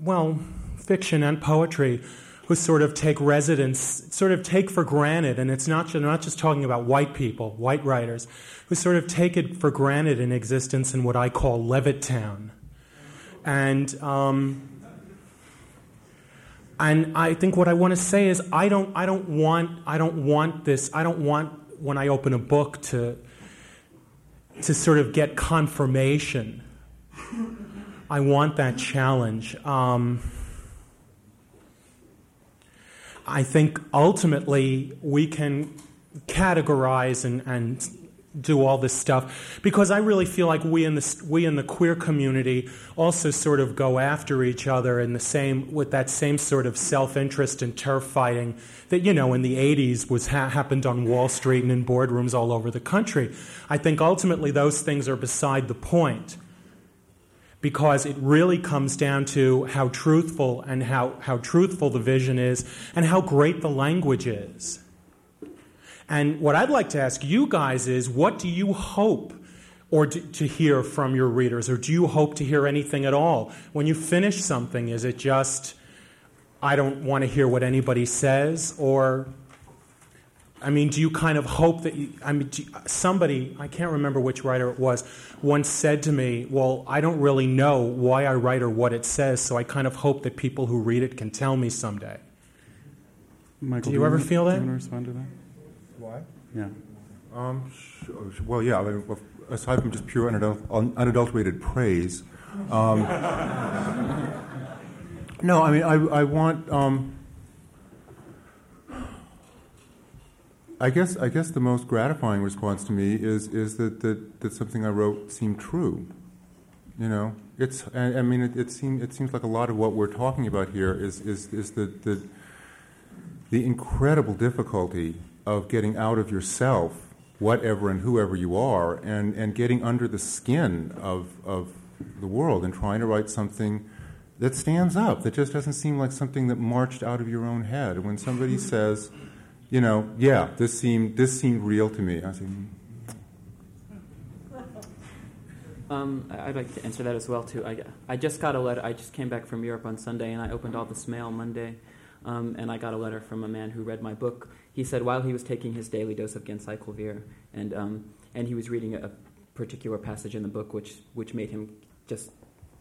well, fiction and poetry, who sort of take residence, sort of take for granted, and it's not, not just talking about white people, white writers, who sort of take it for granted in existence in what I call Levittown. And, um, and I think what I want to say is I don't, I don't want, I don't want this, I don't want when I open a book to, to sort of get confirmation. I want that challenge. Um, I think ultimately we can categorize and, and do all this stuff because I really feel like we in the we in the queer community also sort of go after each other in the same with that same sort of self-interest and turf fighting that you know in the 80s was ha- happened on Wall Street and in boardrooms all over the country. I think ultimately those things are beside the point because it really comes down to how truthful and how, how truthful the vision is and how great the language is. And what I'd like to ask you guys is what do you hope or to, to hear from your readers, or do you hope to hear anything at all? When you finish something, is it just, I don't want to hear what anybody says, or I mean, do you kind of hope that you, I mean, do, somebody, I can't remember which writer it was, once said to me, Well, I don't really know why I write or what it says, so I kind of hope that people who read it can tell me someday. Michael, do you ever feel that? Do you want to respond to that? Yeah. Um, sh- well, yeah. I mean, aside from just pure unadul- un- unadulterated praise, um, no. I mean, I, I want. Um, I guess I guess the most gratifying response to me is is that that, that something I wrote seemed true. You know, it's. I, I mean, it, it seems it seems like a lot of what we're talking about here is is is the the the incredible difficulty of getting out of yourself, whatever and whoever you are, and, and getting under the skin of, of the world and trying to write something that stands up, that just doesn't seem like something that marched out of your own head. When somebody says, you know, yeah, this seemed, this seemed real to me, I say, "Hmm, Um, I'd like to answer that as well too. I, I just got a letter. I just came back from Europe on Sunday, and I opened all this mail Monday, um, and I got a letter from a man who read my book. He said while he was taking his daily dose of Ganciclovir, and um, and he was reading a, particular passage in the book which which made him just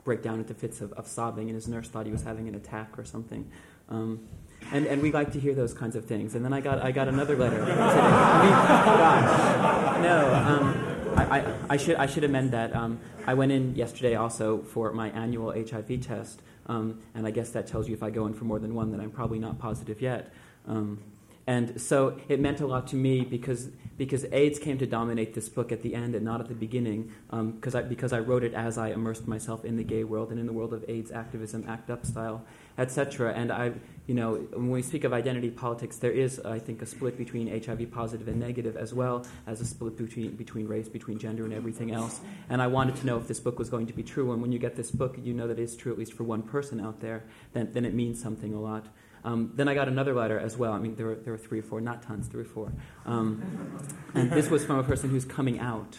break down into fits of, of sobbing, and his nurse thought he was having an attack or something. Um, and, and we like to hear those kinds of things. And then I got, I got another letter today. No. Um, I, I, I, should, I should amend that. Um, I went in yesterday also for my annual HIV test, um, and I guess that tells you if I go in for more than one that I'm probably not positive yet. Um, and so it meant a lot to me because because AIDS came to dominate this book at the end and not at the beginning, because um, I, because I wrote it as I immersed myself in the gay world and in the world of AIDS activism, ACT UP style, etc. And I, you know, when we speak of identity politics, there is, I think, a split between HIV positive and negative, as well as a split between between race, between gender, and everything else. And I wanted to know if this book was going to be true. And when you get this book, you know that it's true at least for one person out there. Then then it means something a lot. Um, then I got another letter as well. I mean, there were, there were three or four, not tons, three or four. Um, and this was from a person who's coming out.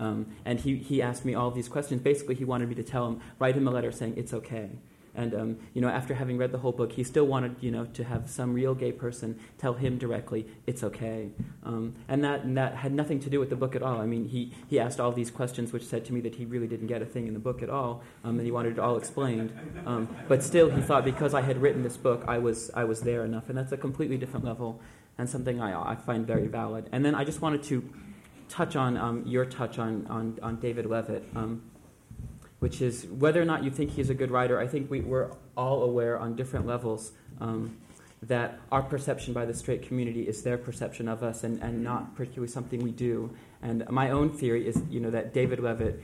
Um, and he, he asked me all these questions. Basically, he wanted me to tell him, write him a letter saying, it's okay. And um, you know, after having read the whole book, he still wanted you know to have some real gay person tell him directly, "It's okay." Um, and that and that had nothing to do with the book at all. I mean, he he asked all these questions, which said to me that he really didn't get a thing in the book at all, um, and he wanted it all explained. Um, but still, he thought because I had written this book, I was I was there enough, and that's a completely different level, and something I I find very valid. And then I just wanted to touch on um, your touch on on, on David Leavitt. Which is whether or not you think he's a good writer, I think we, we're all aware on different levels um, that our perception by the straight community is their perception of us and, and not particularly something we do. And my own theory is, you know, that David Leavitt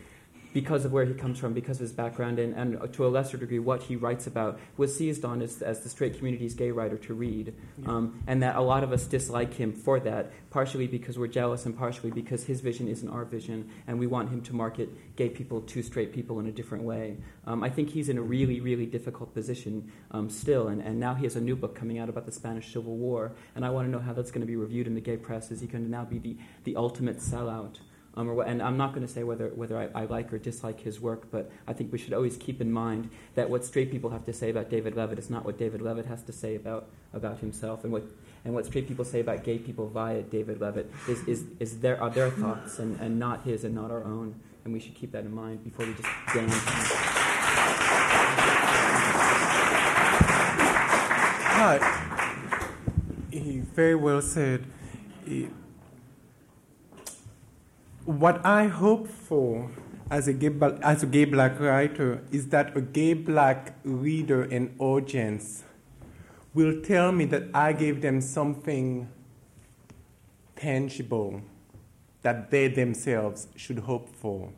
because of where he comes from, because of his background, and, and to a lesser degree, what he writes about, was seized on as, as the straight community's gay writer to read. Yeah. Um, and that a lot of us dislike him for that, partially because we're jealous and partially because his vision isn't our vision, and we want him to market gay people to straight people in a different way. Um, I think he's in a really, really difficult position um, still, and, and now he has a new book coming out about the Spanish Civil War, and I want to know how that's going to be reviewed in the gay press. Is he going to now be the, the ultimate sellout? Um, or, and I'm not going to say whether, whether I, I, like or dislike his work, but I think we should always keep in mind that what straight people have to say about David Leavitt is not what David Leavitt has to say about, about himself. And what, and what straight people say about gay people via David Leavitt is, is, is their, are their thoughts and, and not his and not our own. And we should keep that in mind before we just damn. He very well said. He, what I hope for as a gay, as a gay black writer is that a gay black reader and audience will tell me that I gave them something tangible that they themselves should hope for.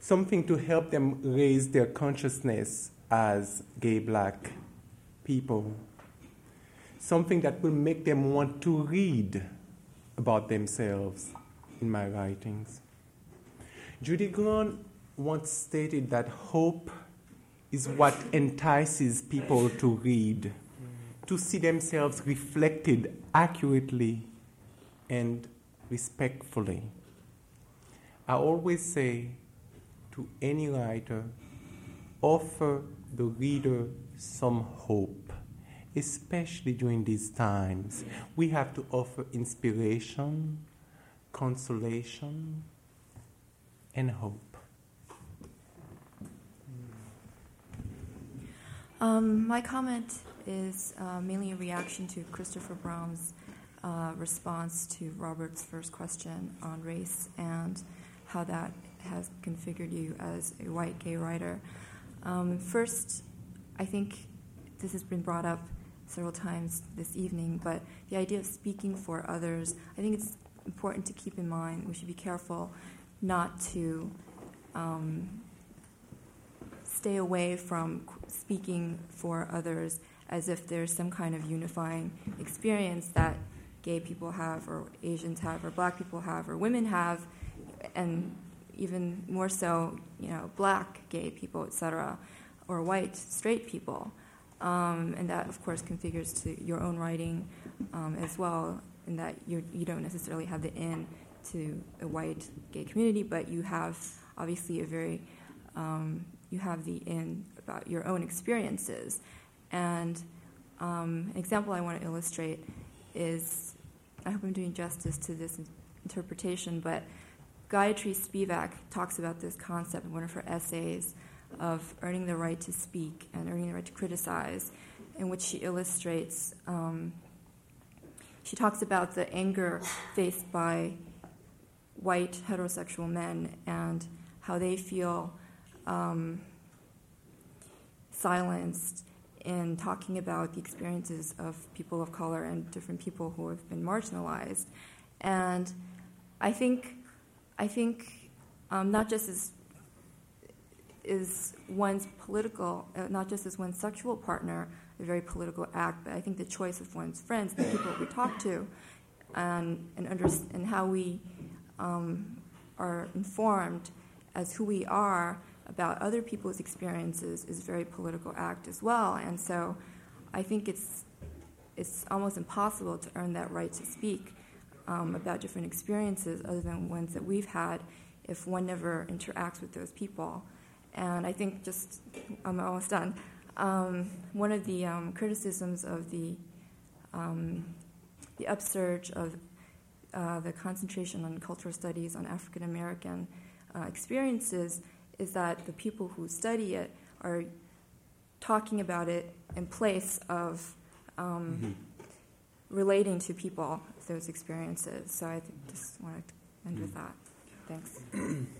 Something to help them raise their consciousness as gay black people. Something that will make them want to read about themselves in my writings. Judy Grahn once stated that hope is what entices people to read, to see themselves reflected accurately and respectfully. I always say to any writer, offer the reader some hope, especially during these times. We have to offer inspiration, consolation, and hope. Um, my comment is uh, mainly a reaction to Christopher Bram's uh, response to Robert's first question on race and how that has configured you as a white gay writer. Um, first, I think this has been brought up several times this evening, but the idea of speaking for others, I think it's important to keep in mind. We should be careful not to um, stay away from speaking for others as if there's some kind of unifying experience that gay people have, or Asians have, or black people have, or women have, and even more so, you know, black gay people, etc., or white straight people. Um, and that, of course, configures to your own writing um, as well in that you you don't necessarily have the in to a white gay community, but you have obviously a very um, you have the in about your own experiences. And um, an example I want to illustrate is I hope I'm doing justice to this interpretation, but Gayatri Spivak talks about this concept in one of her essays of earning the right to speak and earning the right to criticize, in which she illustrates um, she talks about the anger faced by white heterosexual men and how they feel um, silenced in talking about the experiences of people of color and different people who have been marginalized. And I think, I think um, not just as is one's political, uh, not just as one's sexual partner, a very political act, but I think the choice of one's friends, the people we talk to, and and, under, and how we um, are informed as who we are about other people's experiences is a very political act as well. And so, I think it's it's almost impossible to earn that right to speak um, about different experiences other than ones that we've had if one never interacts with those people. And I think just, I'm almost done. Um, one of the um, criticisms of the, um, the upsurge of uh, the concentration on cultural studies on African American uh, experiences is that the people who study it are talking about it in place of um, mm-hmm. relating to people those experiences. So I just wanted to end mm-hmm. with that. Thanks.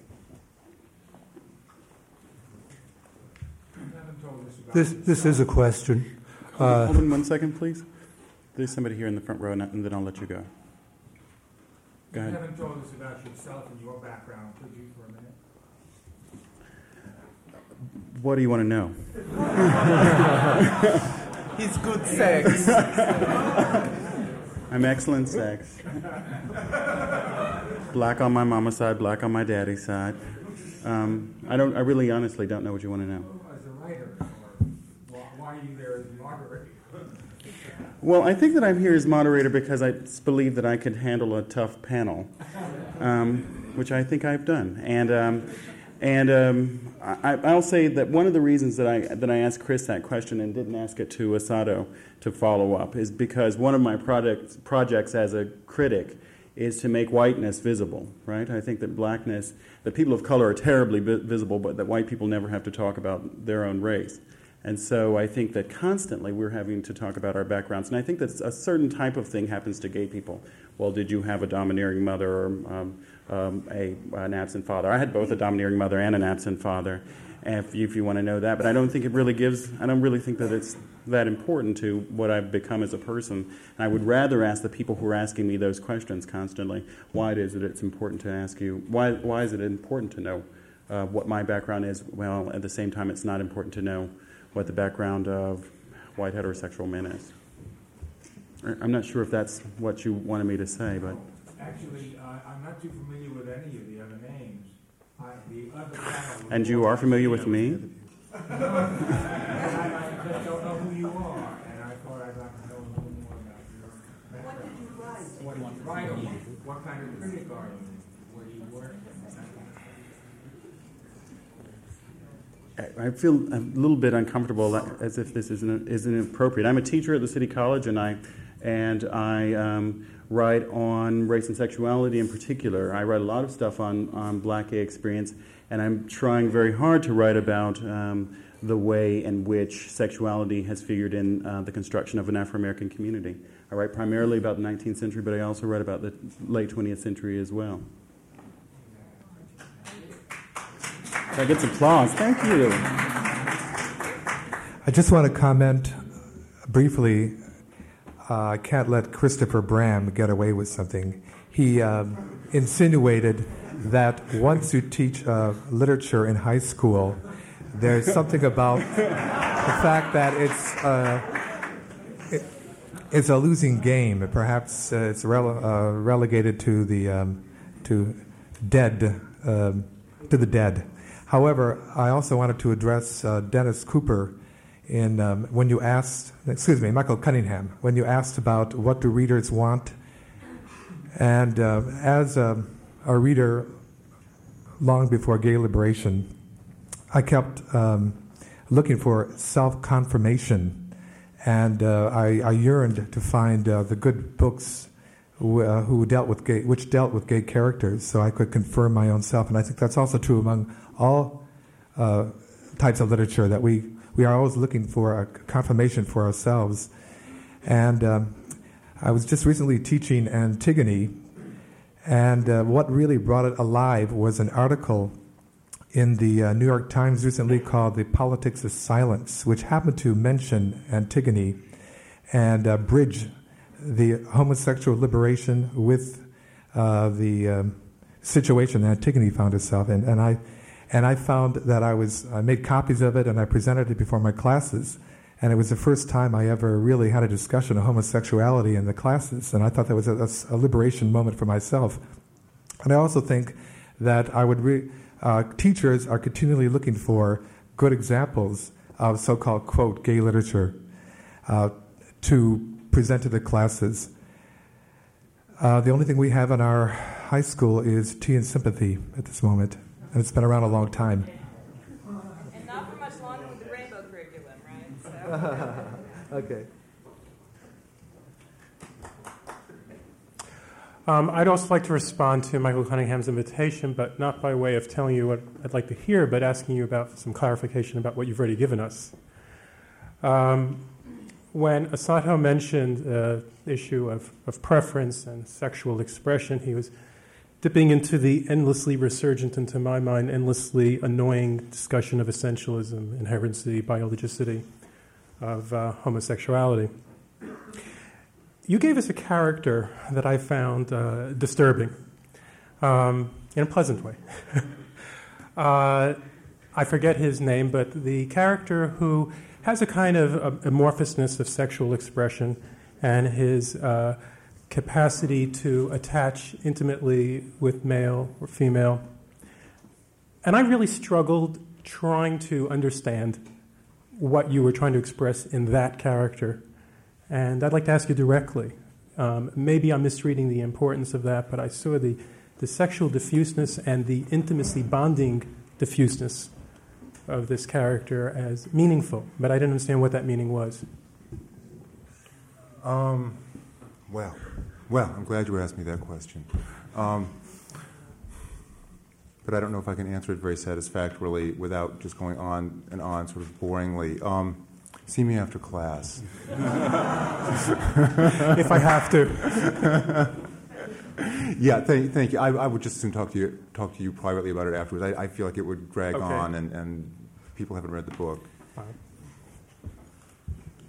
This, this is a question. Uh, Hold on one second, please. There's somebody here in the front row, and then I'll let you go. Go ahead. You haven't told us about yourself and your background, could you, for a minute? What do you want to know? He's good sex. I'm excellent sex. Black on my mama's side, black on my daddy's side. Um, I don't. I really, honestly, don't know what you want to know. Well, I think that I'm here as moderator because I believe that I could handle a tough panel, um, which I think I've done. And um, and um, I, will say that one of the reasons that I that I asked Chris that question and didn't ask it to Assoto to follow up is because one of my projects projects as a critic is to make whiteness visible. Right? I think that blackness, that people of color are terribly visible, but that white people never have to talk about their own race. And so I think that constantly we're having to talk about our backgrounds. And I think that a certain type of thing happens to gay people. Well, did you have a domineering mother or um, um, a, an absent father? I had both a domineering mother and an absent father, if you, if you want to know that. But I don't think it really gives, I don't really think that it's that important to what I've become as a person. And I would rather ask the people who are asking me those questions constantly why is it it's important to ask you, why, why is it important to know uh, what my background is? Well, at the same time, it's not important to know what the background of white heterosexual men is. I'm not sure if that's what you wanted me to say, but. Actually, uh, I'm not too familiar with any of the other names. I, the other and you are familiar with me? I, I, just don't know who you are, and I thought I'd like to know a little more about your background. What did you write? What did you write? What kind of critic are you? Where you I feel a little bit uncomfortable as if this isn't, isn't appropriate. I'm a teacher at the City College, and I, and I um, write on race and sexuality in particular. I write a lot of stuff on, on black gay experience, and I'm trying very hard to write about um, the way in which sexuality has figured in uh, the construction of an Afro American community. I write primarily about the 19th century, but I also write about the late 20th century as well. That gets applause. Thank you. I just want to comment briefly. Uh, I can't let Christopher Bram get away with something. He um, insinuated that once you teach uh, literature in high school, there's something about the fact that it's uh, it, it's a losing game. Perhaps uh, it's rele- uh, relegated to the um, to dead um, to the dead. However, I also wanted to address uh, Dennis Cooper in um, when you asked, excuse me, Michael Cunningham, when you asked about what do readers want. And uh, as a, a, reader long before gay liberation, I kept um, looking for self confirmation. And uh, I, I, yearned to find uh, the good books uh, who dealt with gay, which dealt with gay characters, so I could confirm my own self. And I think that's also true among all uh, types of literature that we, we are always looking for a confirmation for ourselves. And um, I was just recently teaching Antigone, and uh, what really brought it alive was an article in the uh, New York Times recently called The Politics of Silence, which happened to mention Antigone and uh, bridge the homosexual liberation with uh, the um, situation that Antigone found herself in. And I, and I found that I was, I made copies of it and I presented it before my classes. And it was the first time I ever really had a discussion of homosexuality in the classes. And I thought that was a, a liberation moment for myself. And I also think that I would re- uh, teachers are continually looking for good examples of so-called quote gay literature uh, to present to the classes. Uh, the only thing we have in our high school is Tea and Sympathy at this moment, and it's been around a long time. And not for much longer with the rainbow curriculum, right? So. okay. Um, I'd also like to respond to Michael Cunningham's invitation, but not by way of telling you what I'd like to hear, but asking you about some clarification about what you've already given us. Um, when Assoto mentioned the uh, issue of, of preference and sexual expression, he was dipping into the endlessly resurgent, and to my mind, endlessly annoying discussion of essentialism, inherency, biologicity of uh, homosexuality you gave us a character that I found uh, disturbing um, in a pleasant way. uh, I forget his name, but the character who has a kind of amorphousness of sexual expression and his uh, capacity to attach intimately with male or female. And I really struggled trying to understand what you were trying to express in that character. And I'd like to ask you directly. Um, maybe I'm misreading the importance of that, but I saw the, the sexual diffuseness and the intimacy bonding diffuseness of this character as meaningful, but I didn't understand what that meaning was. Um, well, well, I'm glad you asked me that question. Um, but I don't know if I can answer it very satisfactorily without just going on and on, sort of boringly. Um, See me after class. if I have to. yeah, thank, thank you. I, I, would just soon talk to you talk to you privately about it afterwards. I, I feel like it would drag okay. on, and, and people haven't read the book.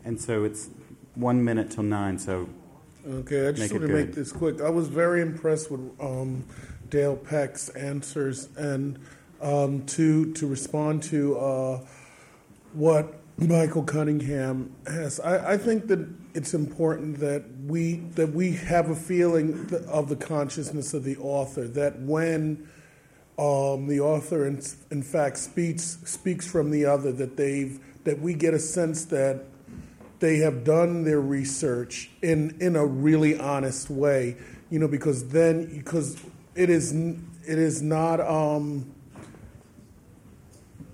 And so it's one minute till nine. So okay, I just want to make this quick. I was very impressed with um, Dale Peck's answers, and um, to to respond to uh, what Michael Cunningham has. I, I, think that it's important that we that we have a feeling of the consciousness of the author. That when um, the author, in, in fact, speaks speaks from the other, that they've that we get a sense that they have done their research in in a really honest way. You know, because then because it is it is not um,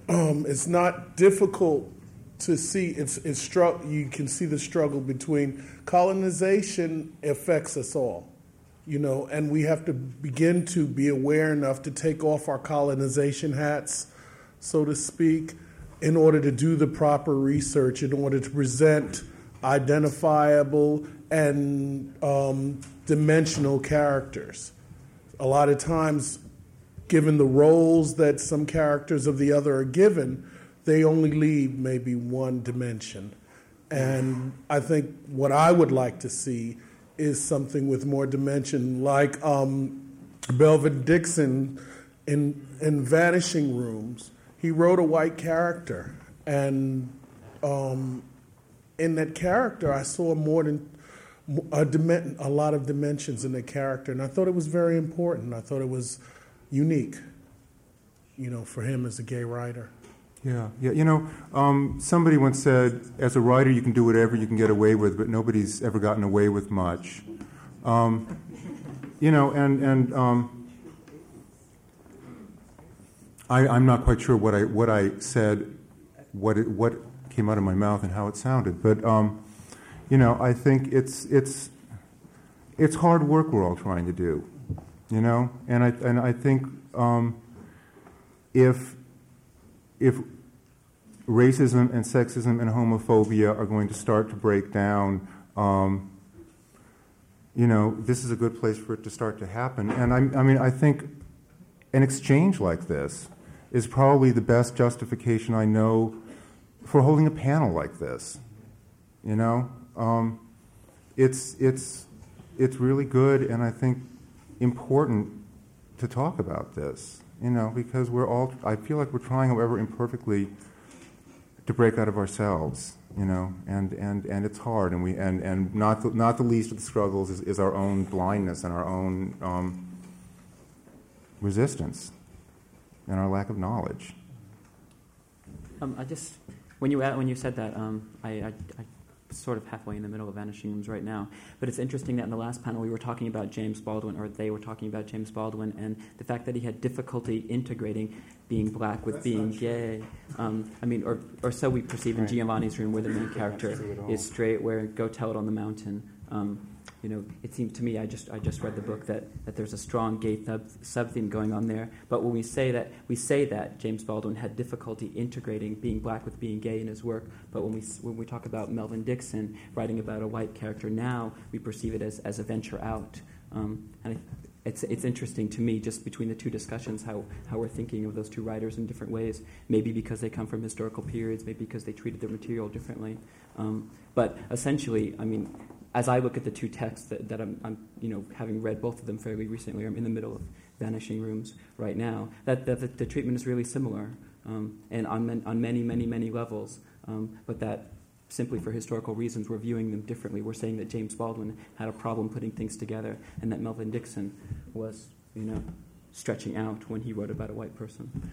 um, it's not difficult to see it's, it's stru- you can see the struggle between colonization affects us all you know and we have to begin to be aware enough to take off our colonization hats so to speak in order to do the proper research in order to present identifiable and um, dimensional characters a lot of times given the roles that some characters of the other are given they only leave maybe one dimension. And I think what I would like to see is something with more dimension, like um, Melvin Dixon in, in Vanishing Rooms. He wrote a white character, and um, in that character, I saw more than a, dimen- a lot of dimensions in the character, and I thought it was very important. I thought it was unique, you know, for him as a gay writer. Yeah, yeah. You know, um, somebody once said, as a writer, you can do whatever you can get away with, but nobody's ever gotten away with much. Um, you know, and and um, I, I'm not quite sure what I what I said, what it, what came out of my mouth, and how it sounded. But um, you know, I think it's it's it's hard work we're all trying to do. You know, and I and I think um, if if racism and sexism and homophobia are going to start to break down, um, you know, this is a good place for it to start to happen. And I, I mean, I think an exchange like this is probably the best justification I know for holding a panel like this. You know, um, it's it's it's really good, and I think important to talk about this. You know, because we're all I feel like we're trying, however imperfectly, to break out of ourselves. You know, and, and, and it's hard, and we and, and not the, not the least of the struggles is, is our own blindness and our own um, resistance and our lack of knowledge. Um, I just when you when you said that, um, I, I, I sort of halfway in the middle of Vanishing Rooms right now. But it's interesting that in the last panel we were talking about James Baldwin, or they were talking about James Baldwin, and the fact that he had difficulty integrating being black with That's being gay. Um, I mean, or, or so we perceive in Right. Giovanni's room, where the main character That's not true at all. is straight, where go tell it on the mountain. Um, you know, it seems to me, I just, I just read the book, that, that there's a strong gay sub, sub-theme going on there. But when we say that, we say that James Baldwin had difficulty integrating being black with being gay in his work. But when we, when we talk about Melvin Dixon writing about a white character now, we perceive it as, as a venture out. Um, and it's, it's interesting to me, just between the two discussions, how, how we're thinking of those two writers in different ways. Maybe because they come from historical periods, maybe because they treated their material differently. Um, but essentially, I mean, as I look at the two texts that, that I'm, I'm, you know, having read both of them fairly recently, I'm in the middle of Vanishing Rooms right now, that, that the, the treatment is really similar um, and on, on many, many, many levels, um, but that simply for historical reasons we're viewing them differently. We're saying that James Baldwin had a problem putting things together and that Melvin Dixon was, you know, stretching out when he wrote about a white person.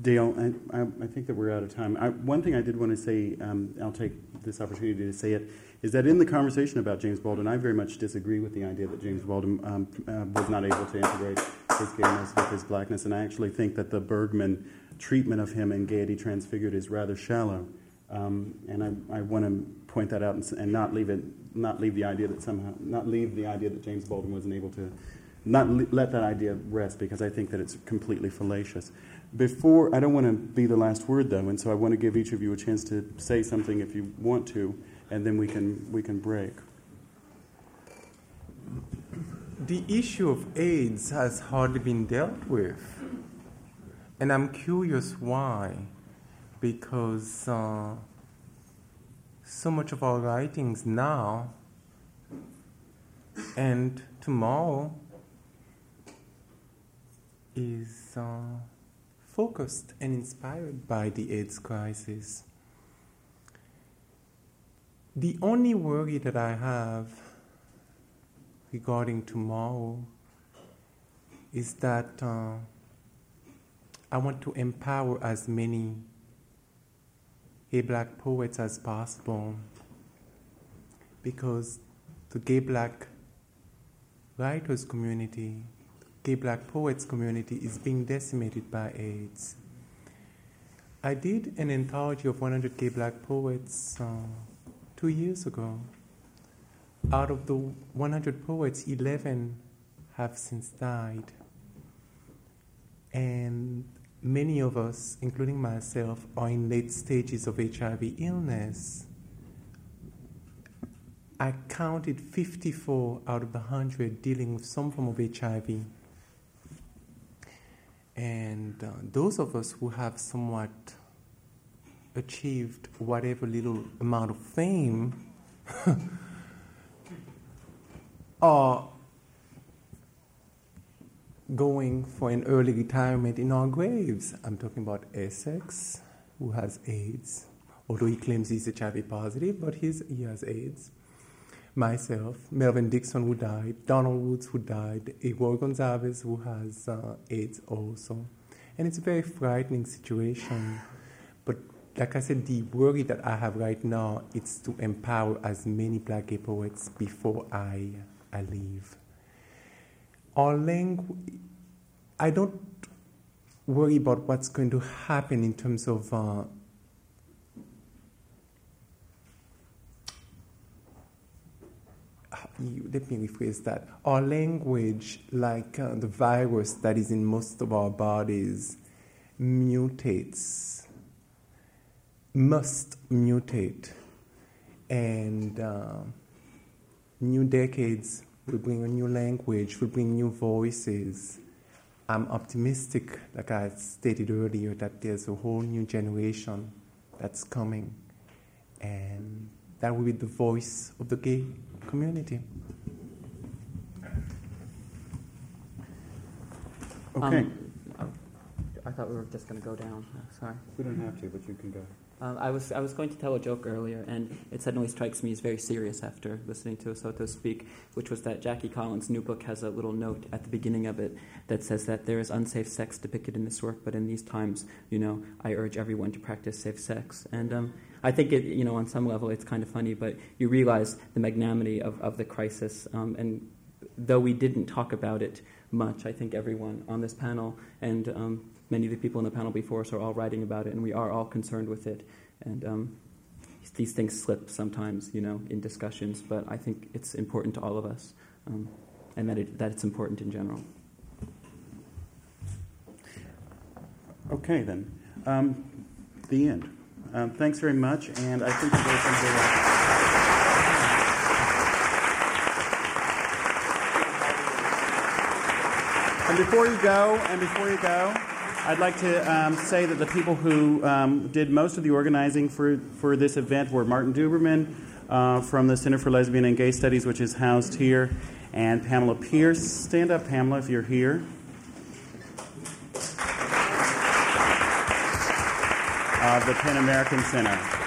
Dale, I, I, I think that we're out of time. I, one thing I did want to say, um, I'll take this opportunity to say it, is that in the conversation about James Baldwin, I very much disagree with the idea that James Baldwin um, uh, was not able to integrate his gayness with his blackness, and I actually think that the Bergman treatment of him in Gaiety Transfigured is rather shallow. Um, and I, I want to point that out and, and not leave it, not leave the idea that somehow, not leave the idea that James Baldwin wasn't able to, not le- let that idea rest because I think that it's completely fallacious. Before, I don't want to be the last word though, and so I want to give each of you a chance to say something if you want to, and then we can we can break. The issue of AIDS has hardly been dealt with. And I'm curious why. Because uh, so much of our writings now and tomorrow is uh, focused and inspired by the AIDS crisis. The only worry that I have regarding tomorrow is that uh, I want to empower as many gay black poets as possible because the gay black writers community, gay black poets community is being decimated by AIDS. I did an anthology of 100 gay black poets uh, two years ago. Out of the 100 poets, 11 have since died. And many of us, including myself, are in late stages of HIV illness. I counted 54 out of the 100 dealing with some form of HIV. And uh, those of us who have somewhat achieved whatever little amount of fame are going for an early retirement in our graves. I'm talking about Essex, who has AIDS, although he claims he's HIV positive, but he's, he has AIDS. Myself, Melvin Dixon, who died, Donald Woods, who died, Igor Gonzalez, who has uh, AIDS also. And it's a very frightening situation. But like I said, the worry that I have right now is to empower as many black gay poets before I, I leave. Our language, I don't worry about what's going to happen in terms of uh, let me rephrase that. Our language, like uh, the virus that is in most of our bodies, mutates, must mutate, and uh, new decades will bring a new language, will bring new voices. I'm optimistic, like I stated earlier, that there's a whole new generation that's coming, and that will be the voice of the gay community. Okay. Um, I thought we were just going to go down. Oh, sorry. We don't have to, but you can go. Um, I was I was going to tell a joke earlier, and it suddenly strikes me as very serious after listening to Soto speak, which was that Jackie Collins' new book has a little note at the beginning of it that says that there is unsafe sex depicted in this work, but in these times, you know, I urge everyone to practice safe sex. And um, I think it, you know, on some level, it's kind of funny, but you realize the magnanimity of, of the crisis, um, and though we didn't talk about it much, I think everyone on this panel and um, many of the people in the panel before us are all writing about it, and we are all concerned with it. And um, these things slip sometimes, you know, in discussions, but I think it's important to all of us, um, and that, it, that it's important in general. Okay, then. Um, the end. Um, thanks very much, and I think that there's some And before you go, and before you go, I'd like to um, say that the people who um, did most of the organizing for, for this event were Martin Duberman uh, from the Center for Lesbian and Gay Studies, which is housed here, and Pamela Pierce. Stand up, Pamela, if you're here. Uh, the PEN American Center.